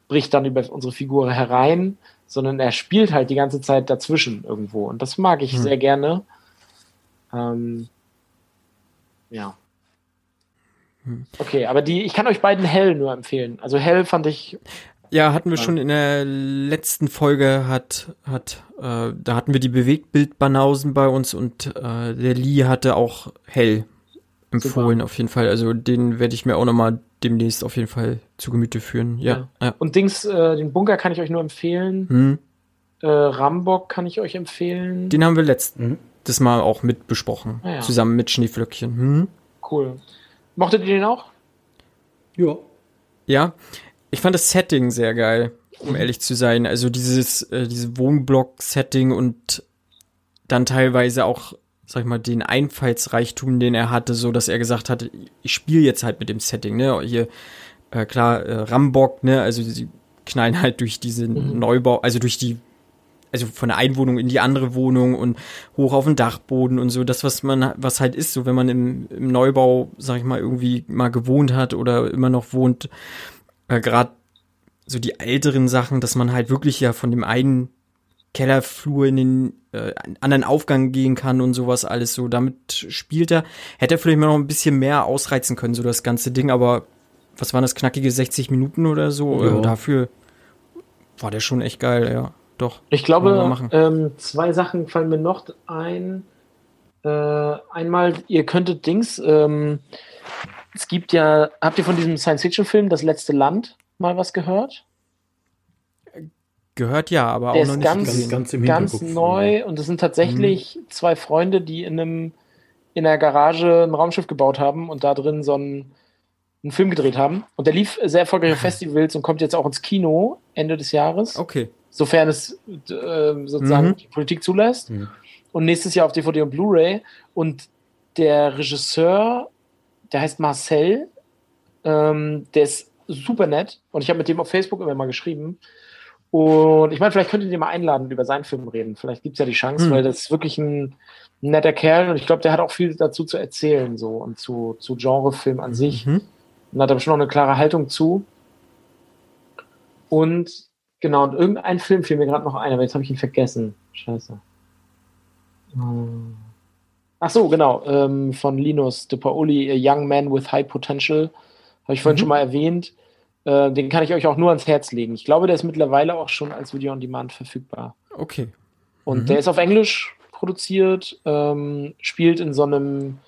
bricht dann über unsere Figur herein, sondern er spielt halt die ganze Zeit dazwischen irgendwo und das mag ich hm. sehr gerne. Ähm, ja. Hm. Okay, aber die, ich kann euch beiden Hell nur empfehlen. Also Hell fand ich
ja, hatten wir schon in der letzten Folge, hat, hat, äh, da hatten wir die Bewegtbild-Banausen bei uns und äh, der Lee hatte auch hell empfohlen, Super. auf jeden Fall. Also den werde ich mir auch nochmal demnächst auf jeden Fall zu Gemüte führen. Ja. ja. ja.
Und Dings, äh, den Bunker kann ich euch nur empfehlen. Hm. Äh, Rambock kann ich euch empfehlen.
Den haben wir letztes mhm. Mal auch mit besprochen. Ah, ja. Zusammen mit Schneeflöckchen. Hm?
Cool. Mochtet ihr den auch?
Ja. Ja. Ich fand das Setting sehr geil, um ehrlich zu sein. Also dieses, äh, diese Wohnblock-Setting und dann teilweise auch, sag ich mal, den Einfallsreichtum, den er hatte, so dass er gesagt hat, ich spiele jetzt halt mit dem Setting, ne? Hier, äh, klar, äh, Rambock, ne? Also sie knallen halt durch diese mhm. Neubau, also durch die also von der Einwohnung in die andere Wohnung und hoch auf den Dachboden und so, das, was man, was halt ist, so wenn man im, im Neubau, sag ich mal, irgendwie mal gewohnt hat oder immer noch wohnt, äh, gerade so die älteren Sachen, dass man halt wirklich ja von dem einen Kellerflur in den äh, anderen Aufgang gehen kann und sowas alles so. Damit spielt er. Hätte er vielleicht mal noch ein bisschen mehr ausreizen können, so das ganze Ding, aber was waren das, knackige 60 Minuten oder so? Ja. Äh, dafür war der schon echt geil, ja. Doch.
Ich glaube, ähm, zwei Sachen fallen mir noch ein. Äh, einmal, ihr könntet Dings, ähm, es gibt ja, habt ihr von diesem Science-Fiction-Film Das letzte Land mal was gehört?
Gehört ja, aber
Der auch noch nicht ganz, ganz, ganz, im ganz neu und es sind tatsächlich mhm. zwei Freunde, die in einem in der Garage ein Raumschiff gebaut haben und da drin so einen, einen Film gedreht haben. Und der lief sehr erfolgreich auf (laughs) Festivals und kommt jetzt auch ins Kino Ende des Jahres.
Okay.
Sofern es äh, sozusagen mhm. die Politik zulässt. Mhm. Und nächstes Jahr auf DVD und Blu-ray. Und der Regisseur der heißt Marcel. Ähm, der ist super nett und ich habe mit dem auf Facebook immer mal geschrieben. Und ich meine, vielleicht könnt ihr den mal einladen und über seinen Film reden. Vielleicht gibt es ja die Chance, hm. weil das ist wirklich ein netter Kerl und ich glaube, der hat auch viel dazu zu erzählen so und zu, zu Genrefilm an sich. Mhm. Und hat aber schon noch eine klare Haltung zu. Und genau, und irgendein Film fiel mir gerade noch ein, aber jetzt habe ich ihn vergessen. Scheiße. Hm. Ach so, genau, ähm, von Linus de Paoli, A Young Man with High Potential. Habe ich vorhin mhm. schon mal erwähnt. Äh, den kann ich euch auch nur ans Herz legen. Ich glaube, der ist mittlerweile auch schon als Video on Demand verfügbar.
Okay.
Und mhm. der ist auf Englisch produziert, ähm, spielt in so einem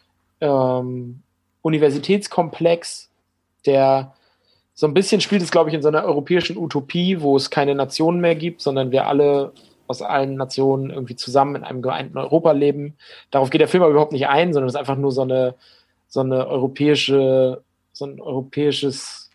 ähm, Universitätskomplex, der so ein bisschen spielt es, glaube ich, in so einer europäischen Utopie, wo es keine Nationen mehr gibt, sondern wir alle aus allen Nationen irgendwie zusammen in einem geeinten Europa leben. Darauf geht der Film aber überhaupt nicht ein, sondern es ist einfach nur so eine, so eine europäische, so ein europäisches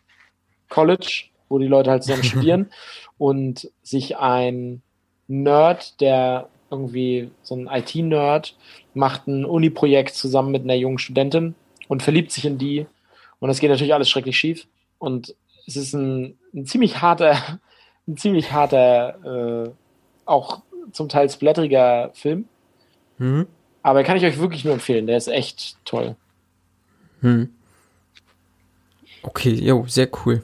College, wo die Leute halt zusammen (laughs) studieren und sich ein Nerd, der irgendwie so ein IT-Nerd, macht ein Uni-Projekt zusammen mit einer jungen Studentin und verliebt sich in die. Und das geht natürlich alles schrecklich schief. Und es ist ein, ein ziemlich harter, (laughs) ein ziemlich harter äh, auch zum Teil splatteriger Film.
Mhm.
Aber kann ich euch wirklich nur empfehlen. Der ist echt toll.
Hm. Okay, jo, sehr cool.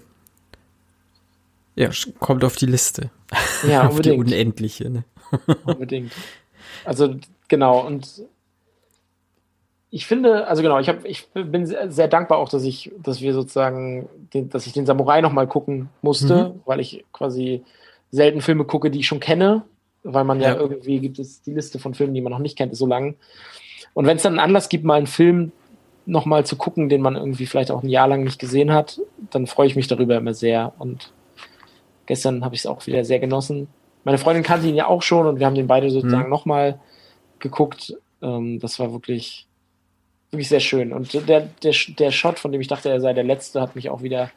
Ja, kommt auf die Liste.
Ja, (laughs)
auf die
unbedingt.
unendliche. Ne? (laughs)
Unbedingt. Also, genau. Und ich finde, also genau, ich, hab, ich bin sehr, sehr dankbar auch, dass ich, dass wir sozusagen, den, dass ich den Samurai nochmal gucken musste,
Mhm.
weil ich quasi selten Filme gucke, die ich schon kenne, weil man ja,
Ja.
irgendwie gibt es die Liste von Filmen, die man noch nicht kennt, ist so lang. Und wenn es dann einen Anlass gibt, mal einen Film nochmal zu gucken, den man irgendwie vielleicht auch ein Jahr lang nicht gesehen hat, dann freue ich mich darüber immer sehr. Und gestern habe ich es auch wieder sehr genossen. Meine Freundin kannte ihn ja auch schon und wir haben den beide sozusagen
Mhm.
nochmal geguckt. Ähm, das war wirklich, wirklich sehr schön. Und der, der, der Shot, von dem ich dachte, er sei der letzte, hat mich auch wieder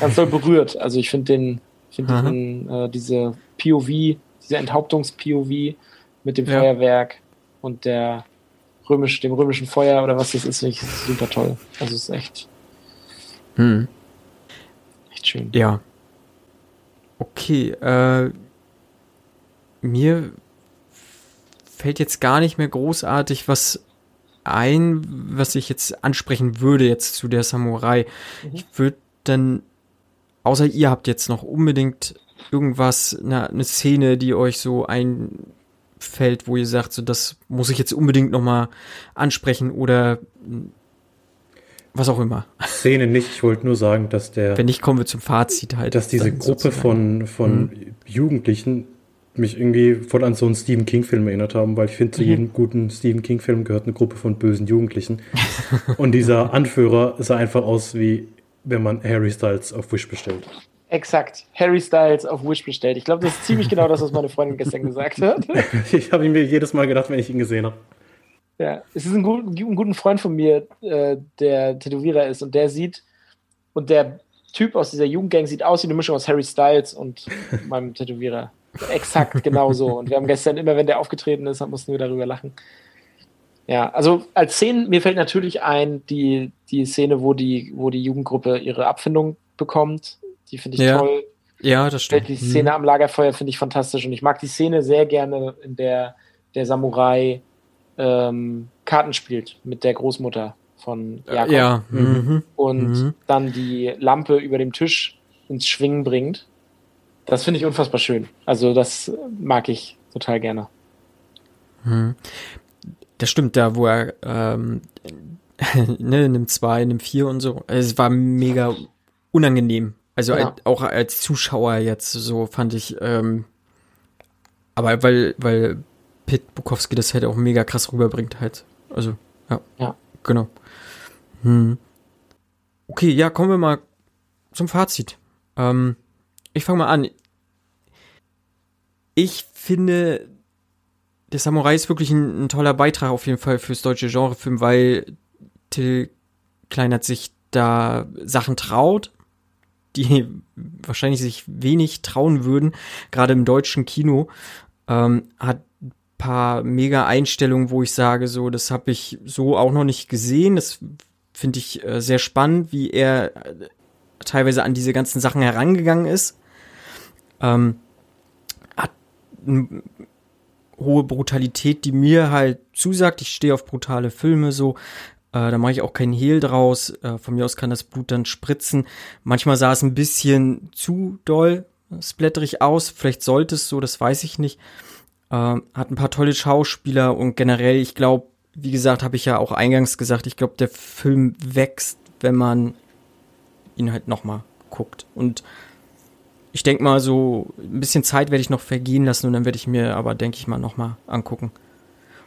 ganz doll berührt. Also ich finde den, finde
Aha.
den, äh, diese POV, diese Enthauptungs-POV mit dem
Ja.
Feuerwerk und der römisch, dem römischen Feuer oder was das ist, finde ich super toll. Also es ist echt,
Hm.
echt schön.
Ja. Okay, äh, mir fällt jetzt gar nicht mehr großartig was ein, was ich jetzt ansprechen würde jetzt zu der Samurai.
Mhm.
Ich würde dann, außer ihr habt jetzt noch unbedingt irgendwas, eine, eine Szene, die euch so einfällt, wo ihr sagt, so das muss ich jetzt unbedingt noch mal ansprechen oder was auch immer.
Szene nicht. Ich wollte nur sagen, dass der,
Wenn nicht, kommen wir zum Fazit halt.
dass diese Gruppe
sozusagen.
von, von Jugendlichen mich irgendwie voll an so einen Stephen King-Film erinnert haben, weil ich finde, zu
Mhm.
jedem guten Stephen King-Film gehört eine Gruppe von bösen Jugendlichen. (laughs) Und dieser Anführer sah einfach aus wie wenn man Harry Styles auf Wish bestellt.
Exakt. Harry Styles auf Wish bestellt. Ich glaube, das ist ziemlich genau das, was meine Freundin gestern gesagt hat. (laughs)
Ich habe ihn mir jedes Mal gedacht, wenn ich ihn gesehen habe.
Ja, es ist ein, gut, ein guter Freund von mir, äh, der Tätowierer ist und der sieht, und der Typ aus dieser Jugendgang sieht aus wie eine Mischung aus Harry Styles und (laughs) meinem Tätowierer. Exakt genauso. Und wir haben gestern immer, wenn der aufgetreten ist, mussten wir darüber lachen. Ja, also als Szene, mir fällt natürlich ein, die, die Szene, wo die, wo die Jugendgruppe ihre Abfindung bekommt. Die finde ich
Ja.
toll.
Ja, das stimmt.
Die Szene am Lagerfeuer finde ich fantastisch und ich mag die Szene sehr gerne, in der der Samurai ähm, Karten spielt mit der Großmutter von
Hm.
Jakob
Ja. Mhm.
und
mhm.
dann die Lampe über dem Tisch ins Schwingen bringt. Das finde ich unfassbar schön. Also das mag ich total gerne.
Mhm. Das stimmt, da wo er ähm, (laughs) ne, nimmt zwei, nimmt vier und so. Es war mega unangenehm. Also
Ja.
als, auch als Zuschauer jetzt so fand ich. Ähm, aber weil weil Pit Bukowski das halt auch mega krass rüberbringt halt. Also ja,
Ja.
genau. Hm. Okay, ja, kommen wir mal zum Fazit. Ähm, ich fange mal an. Ich finde, der Samurai ist wirklich ein, ein toller Beitrag auf jeden Fall fürs deutsche Genrefilm, weil Till Kleinert sich da Sachen traut, die wahrscheinlich sich wenig trauen würden, gerade im deutschen Kino. Ähm, hat ein paar mega Einstellungen, wo ich sage, so, das habe ich so auch noch nicht gesehen. Das finde ich äh, sehr spannend, wie er äh, teilweise an diese ganzen Sachen herangegangen ist. Ähm, hat eine hohe Brutalität, die mir halt zusagt. Ich stehe auf brutale Filme so. Äh, da mache ich auch keinen Hehl draus. Äh, von mir aus kann das Blut dann spritzen. Manchmal sah es ein bisschen zu doll splatterig aus. Vielleicht sollte es so, das weiß ich nicht. Ähm, hat ein paar tolle Schauspieler und generell, ich glaube, wie gesagt, habe ich ja auch eingangs gesagt, ich glaube, der Film wächst, wenn man ihn halt nochmal guckt. Und ich denke mal, so ein bisschen Zeit werde ich noch vergehen lassen und dann werde ich mir aber, denke ich mal, nochmal angucken.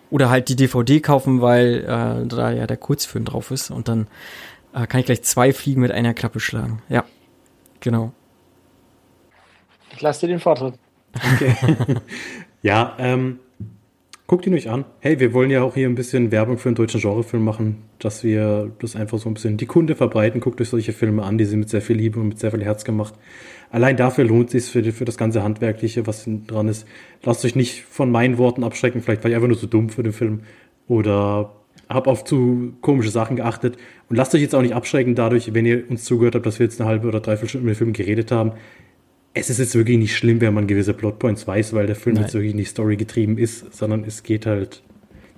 Oder halt die DVD kaufen, weil äh, da ja der Kurzfilm drauf ist und dann äh, kann ich gleich zwei Fliegen mit einer Klappe schlagen. Ja, genau.
Ich lasse dir den Vortritt. (laughs)
Ja, ähm, guckt ihn euch an. Hey, wir wollen ja auch hier ein bisschen Werbung für einen deutschen Genrefilm machen, dass wir das einfach so ein bisschen die Kunde verbreiten. Guckt euch solche Filme an, die sind mit sehr viel Liebe und mit sehr viel Herz gemacht. Allein dafür lohnt es sich für, für das ganze Handwerkliche, was dran ist. Lasst euch nicht von meinen Worten abschrecken, vielleicht war ich einfach nur zu dumm für den Film oder hab auf zu komische Sachen geachtet. Und lasst euch jetzt auch nicht abschrecken dadurch, wenn ihr uns zugehört habt, dass wir jetzt eine halbe oder dreiviertel Stunde mit dem Film geredet haben. es ist jetzt wirklich nicht schlimm, wenn man gewisse Plotpoints weiß, weil der Film
Nein.
jetzt wirklich nicht storygetrieben ist, sondern es geht halt.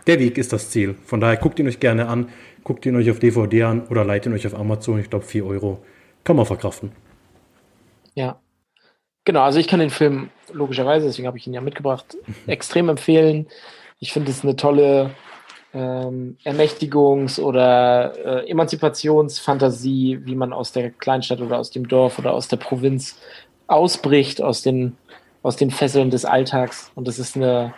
Der Weg ist das Ziel. Von daher guckt ihn euch gerne an, guckt ihn euch auf DVD an oder leitet ihn euch auf Amazon. Ich glaube, 4 Euro kann man verkraften.
Ja. Genau, also ich kann den Film logischerweise, deswegen habe ich ihn ja mitgebracht, (laughs) extrem empfehlen. Ich finde es eine tolle ähm, Ermächtigungs- oder äh, Emanzipationsfantasie, wie man aus der Kleinstadt oder aus dem Dorf oder aus der Provinz ausbricht, aus den, aus den Fesseln des Alltags. Und das ist eine,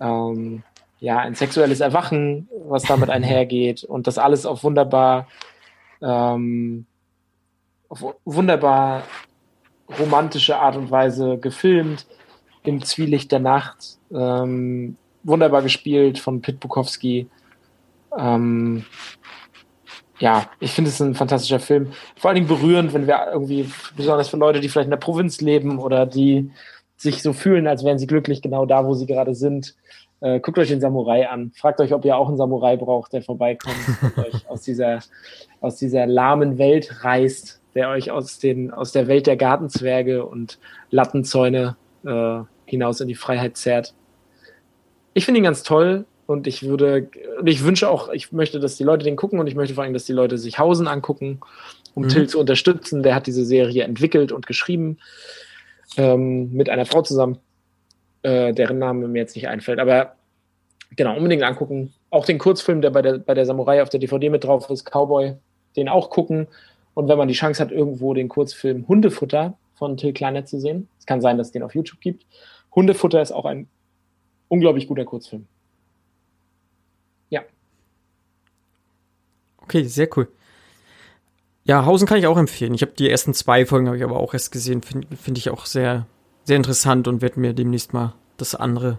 ähm, ja, ein sexuelles Erwachen, was damit einhergeht. Und das alles auf wunderbar, ähm, auf wunderbar romantische Art und Weise gefilmt, im Zwielicht der Nacht. Ähm, wunderbar gespielt von Pit Bukowski. Ähm, ja, ich finde es ein fantastischer Film. Vor allen Dingen berührend, wenn wir irgendwie, besonders für Leute, die vielleicht in der Provinz leben oder die sich so fühlen, als wären sie glücklich genau da, wo sie gerade sind. Äh, guckt euch den Samurai an. Fragt euch, ob ihr auch einen Samurai braucht, der vorbeikommt und (laughs) euch aus dieser, aus dieser lahmen Welt reißt, der euch aus, den, aus der Welt der Gartenzwerge und Lattenzäune äh, hinaus in die Freiheit zerrt. Ich finde ihn ganz toll und ich würde, und ich wünsche auch, ich möchte, dass die Leute den gucken und ich möchte vor allem, dass die Leute sich Hausen angucken, um
Mhm.
Till zu unterstützen. Der hat diese Serie entwickelt und geschrieben ähm, mit einer Frau zusammen, äh, deren Name mir jetzt nicht einfällt. Aber genau, unbedingt angucken. Auch den Kurzfilm, der bei der, bei der Samurai auf der DVD mit drauf ist, Cowboy, den auch gucken. Und wenn man die Chance hat, irgendwo den Kurzfilm Hundefutter von Till Kleiner zu sehen, es kann sein, dass es den auf YouTube gibt. Hundefutter ist auch ein unglaublich guter Kurzfilm. Ja,
Okay, sehr cool. Ja, Hausen kann ich auch empfehlen. Ich habe die ersten zwei Folgen habe ich aber auch erst gesehen. Finde find ich auch sehr, sehr interessant und werde mir demnächst mal das andere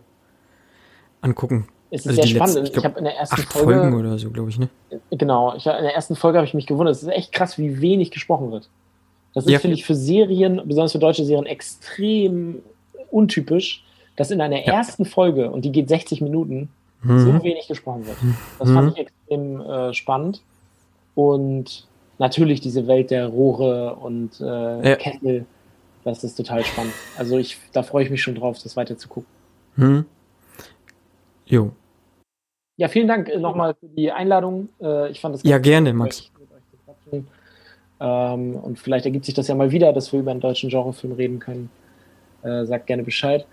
angucken.
Es ist
Also
sehr spannend.
letzten, ich
ich habe in der ersten
Acht
Folge,
Folgen oder so, glaube ich, ne?
genau, ich, in der ersten Folge habe ich mich gewundert. Es ist echt krass, wie wenig gesprochen wird. Das ist,
Ja.
finde ich, für Serien, besonders für deutsche Serien, extrem untypisch, dass in einer
Ja.
ersten Folge, und die geht 60 Minuten,
Mhm.
so wenig gesprochen wird. Das
Mhm.
fand ich extrem äh, spannend. Und natürlich diese Welt der Rohre und äh,
Ja.
Kessel, das ist total spannend. Also ich, da freue ich mich schon drauf, das weiter zu gucken.
Hm. Jo.
Ja, vielen Dank äh, nochmal für die Einladung. Äh, ich fand es
Ja,
ganz
gerne, Max.
Ähm, und vielleicht ergibt sich das ja mal wieder, dass wir über einen deutschen Genrefilm reden können. Äh, sagt gerne Bescheid.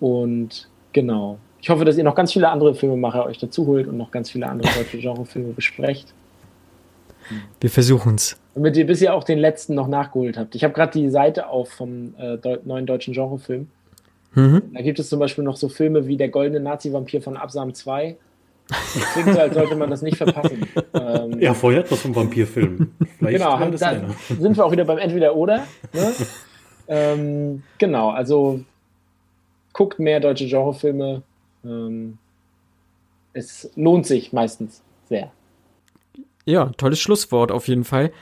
Und genau. Ich hoffe, dass ihr noch ganz viele andere Filmemacher euch dazu holt und noch ganz viele andere (laughs) deutsche Genrefilme besprecht.
Wir versuchen's.
Damit ihr bis ihr auch den letzten noch nachgeholt habt. Ich habe gerade die Seite auf vom äh, deu neuen deutschen Genrefilm.
Mhm.
Da gibt es zum Beispiel noch so Filme wie Der goldene Nazi-Vampir von Absam 2. Klingt als sollte man das nicht verpassen. Ähm,
Ja, vorher etwas vom Vampirfilm. Vielleicht
genau,
das
da
einer.
sind wir auch wieder beim Entweder-Oder. Ne? ähm, genau, also guckt mehr deutsche Genrefilme. Ähm, es lohnt sich meistens sehr.
Ja, tolles Schlusswort auf jeden Fall.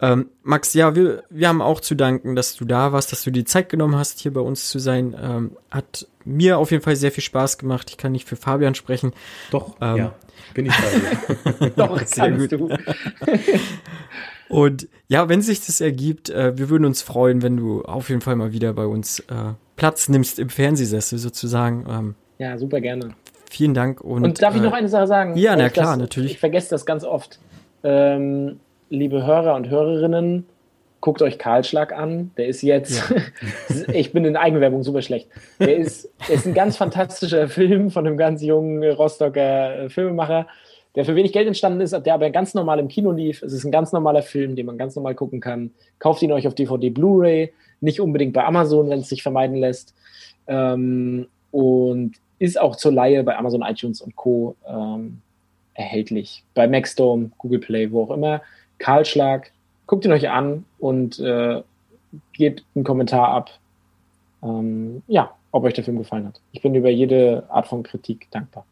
Ähm, Max, ja, wir, wir haben auch zu danken, dass du da warst, dass du die Zeit genommen hast, hier bei uns zu sein. Ähm, hat mir auf jeden Fall sehr viel Spaß gemacht. Ich kann nicht für Fabian sprechen.
Doch,
Ähm.
ja, bin ich bei dir. (laughs)
Doch,
Sehr gut.
du.
Und ja, wenn sich das ergibt, äh, wir würden uns freuen, wenn du auf jeden Fall mal wieder bei uns äh, Platz nimmst im Fernsehsessel sozusagen. Ähm,
Ja, super gerne.
vielen Dank. Und,
Und, darf ich
äh,
noch eine Sache sagen?
ja, na klar,
das,
natürlich.
Ich vergesse das ganz oft. Ähm, liebe Hörer und Hörerinnen, guckt euch Karlschlag an. Der ist jetzt, (laughs) ich bin in Eigenwerbung super schlecht. Der ist, ist ein ganz fantastischer Film von einem ganz jungen Rostocker äh, Filmemacher, der für wenig Geld entstanden ist, der aber ganz normal im Kino lief. Es ist ein ganz normaler Film, den man ganz normal gucken kann. Kauft ihn euch auf DVD Blu-ray, nicht unbedingt bei Amazon, wenn es sich vermeiden lässt. Ähm, und ist auch zur Laie bei Amazon, iTunes und Co. Ähm, erhältlich. Bei Maxdome, Google Play, wo auch immer. Karlschlag, guckt ihn euch an und äh, gebt einen Kommentar ab. Ähm, ja, ob euch der Film gefallen hat. Ich bin über jede Art von Kritik dankbar.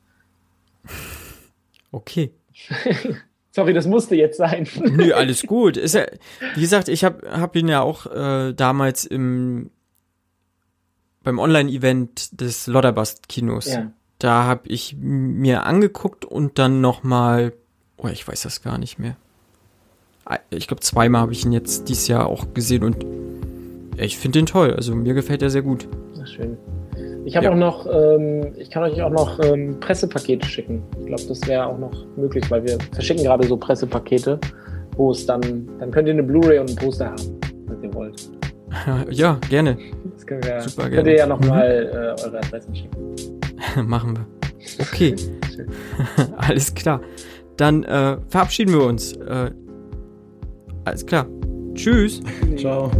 okay. (laughs)
Sorry, das musste jetzt sein.
Nö, alles gut. Ist ja, wie gesagt, ich habe hab ihn ja auch äh, damals im beim Online-Event des Lodderbast-Kinos.
ja.
Da habe ich mir angeguckt und dann noch mal, oh, ich weiß das gar nicht mehr. Ah, Ich glaube, zweimal habe ich ihn jetzt dieses Jahr auch gesehen und Ich finde den toll. Also mir gefällt er sehr gut.
Ach, schön. Ich habe
Ja.
auch noch, ähm, ich kann euch auch noch ähm, Pressepakete schicken. Ich glaube, das wäre auch noch möglich, weil wir verschicken gerade so Pressepakete, wo es dann, dann könnt ihr eine Blu-ray und ein Poster haben, wenn ihr wollt. (laughs)
ja, gerne.
Das können wir,
Super
könnt
gerne.
ihr ja nochmal
Mhm.
äh, eure Adressen schicken. (laughs)
Machen wir. Okay, (laughs) alles klar. Dann äh, verabschieden wir uns. Äh, alles klar. Tschüss.
Ciao.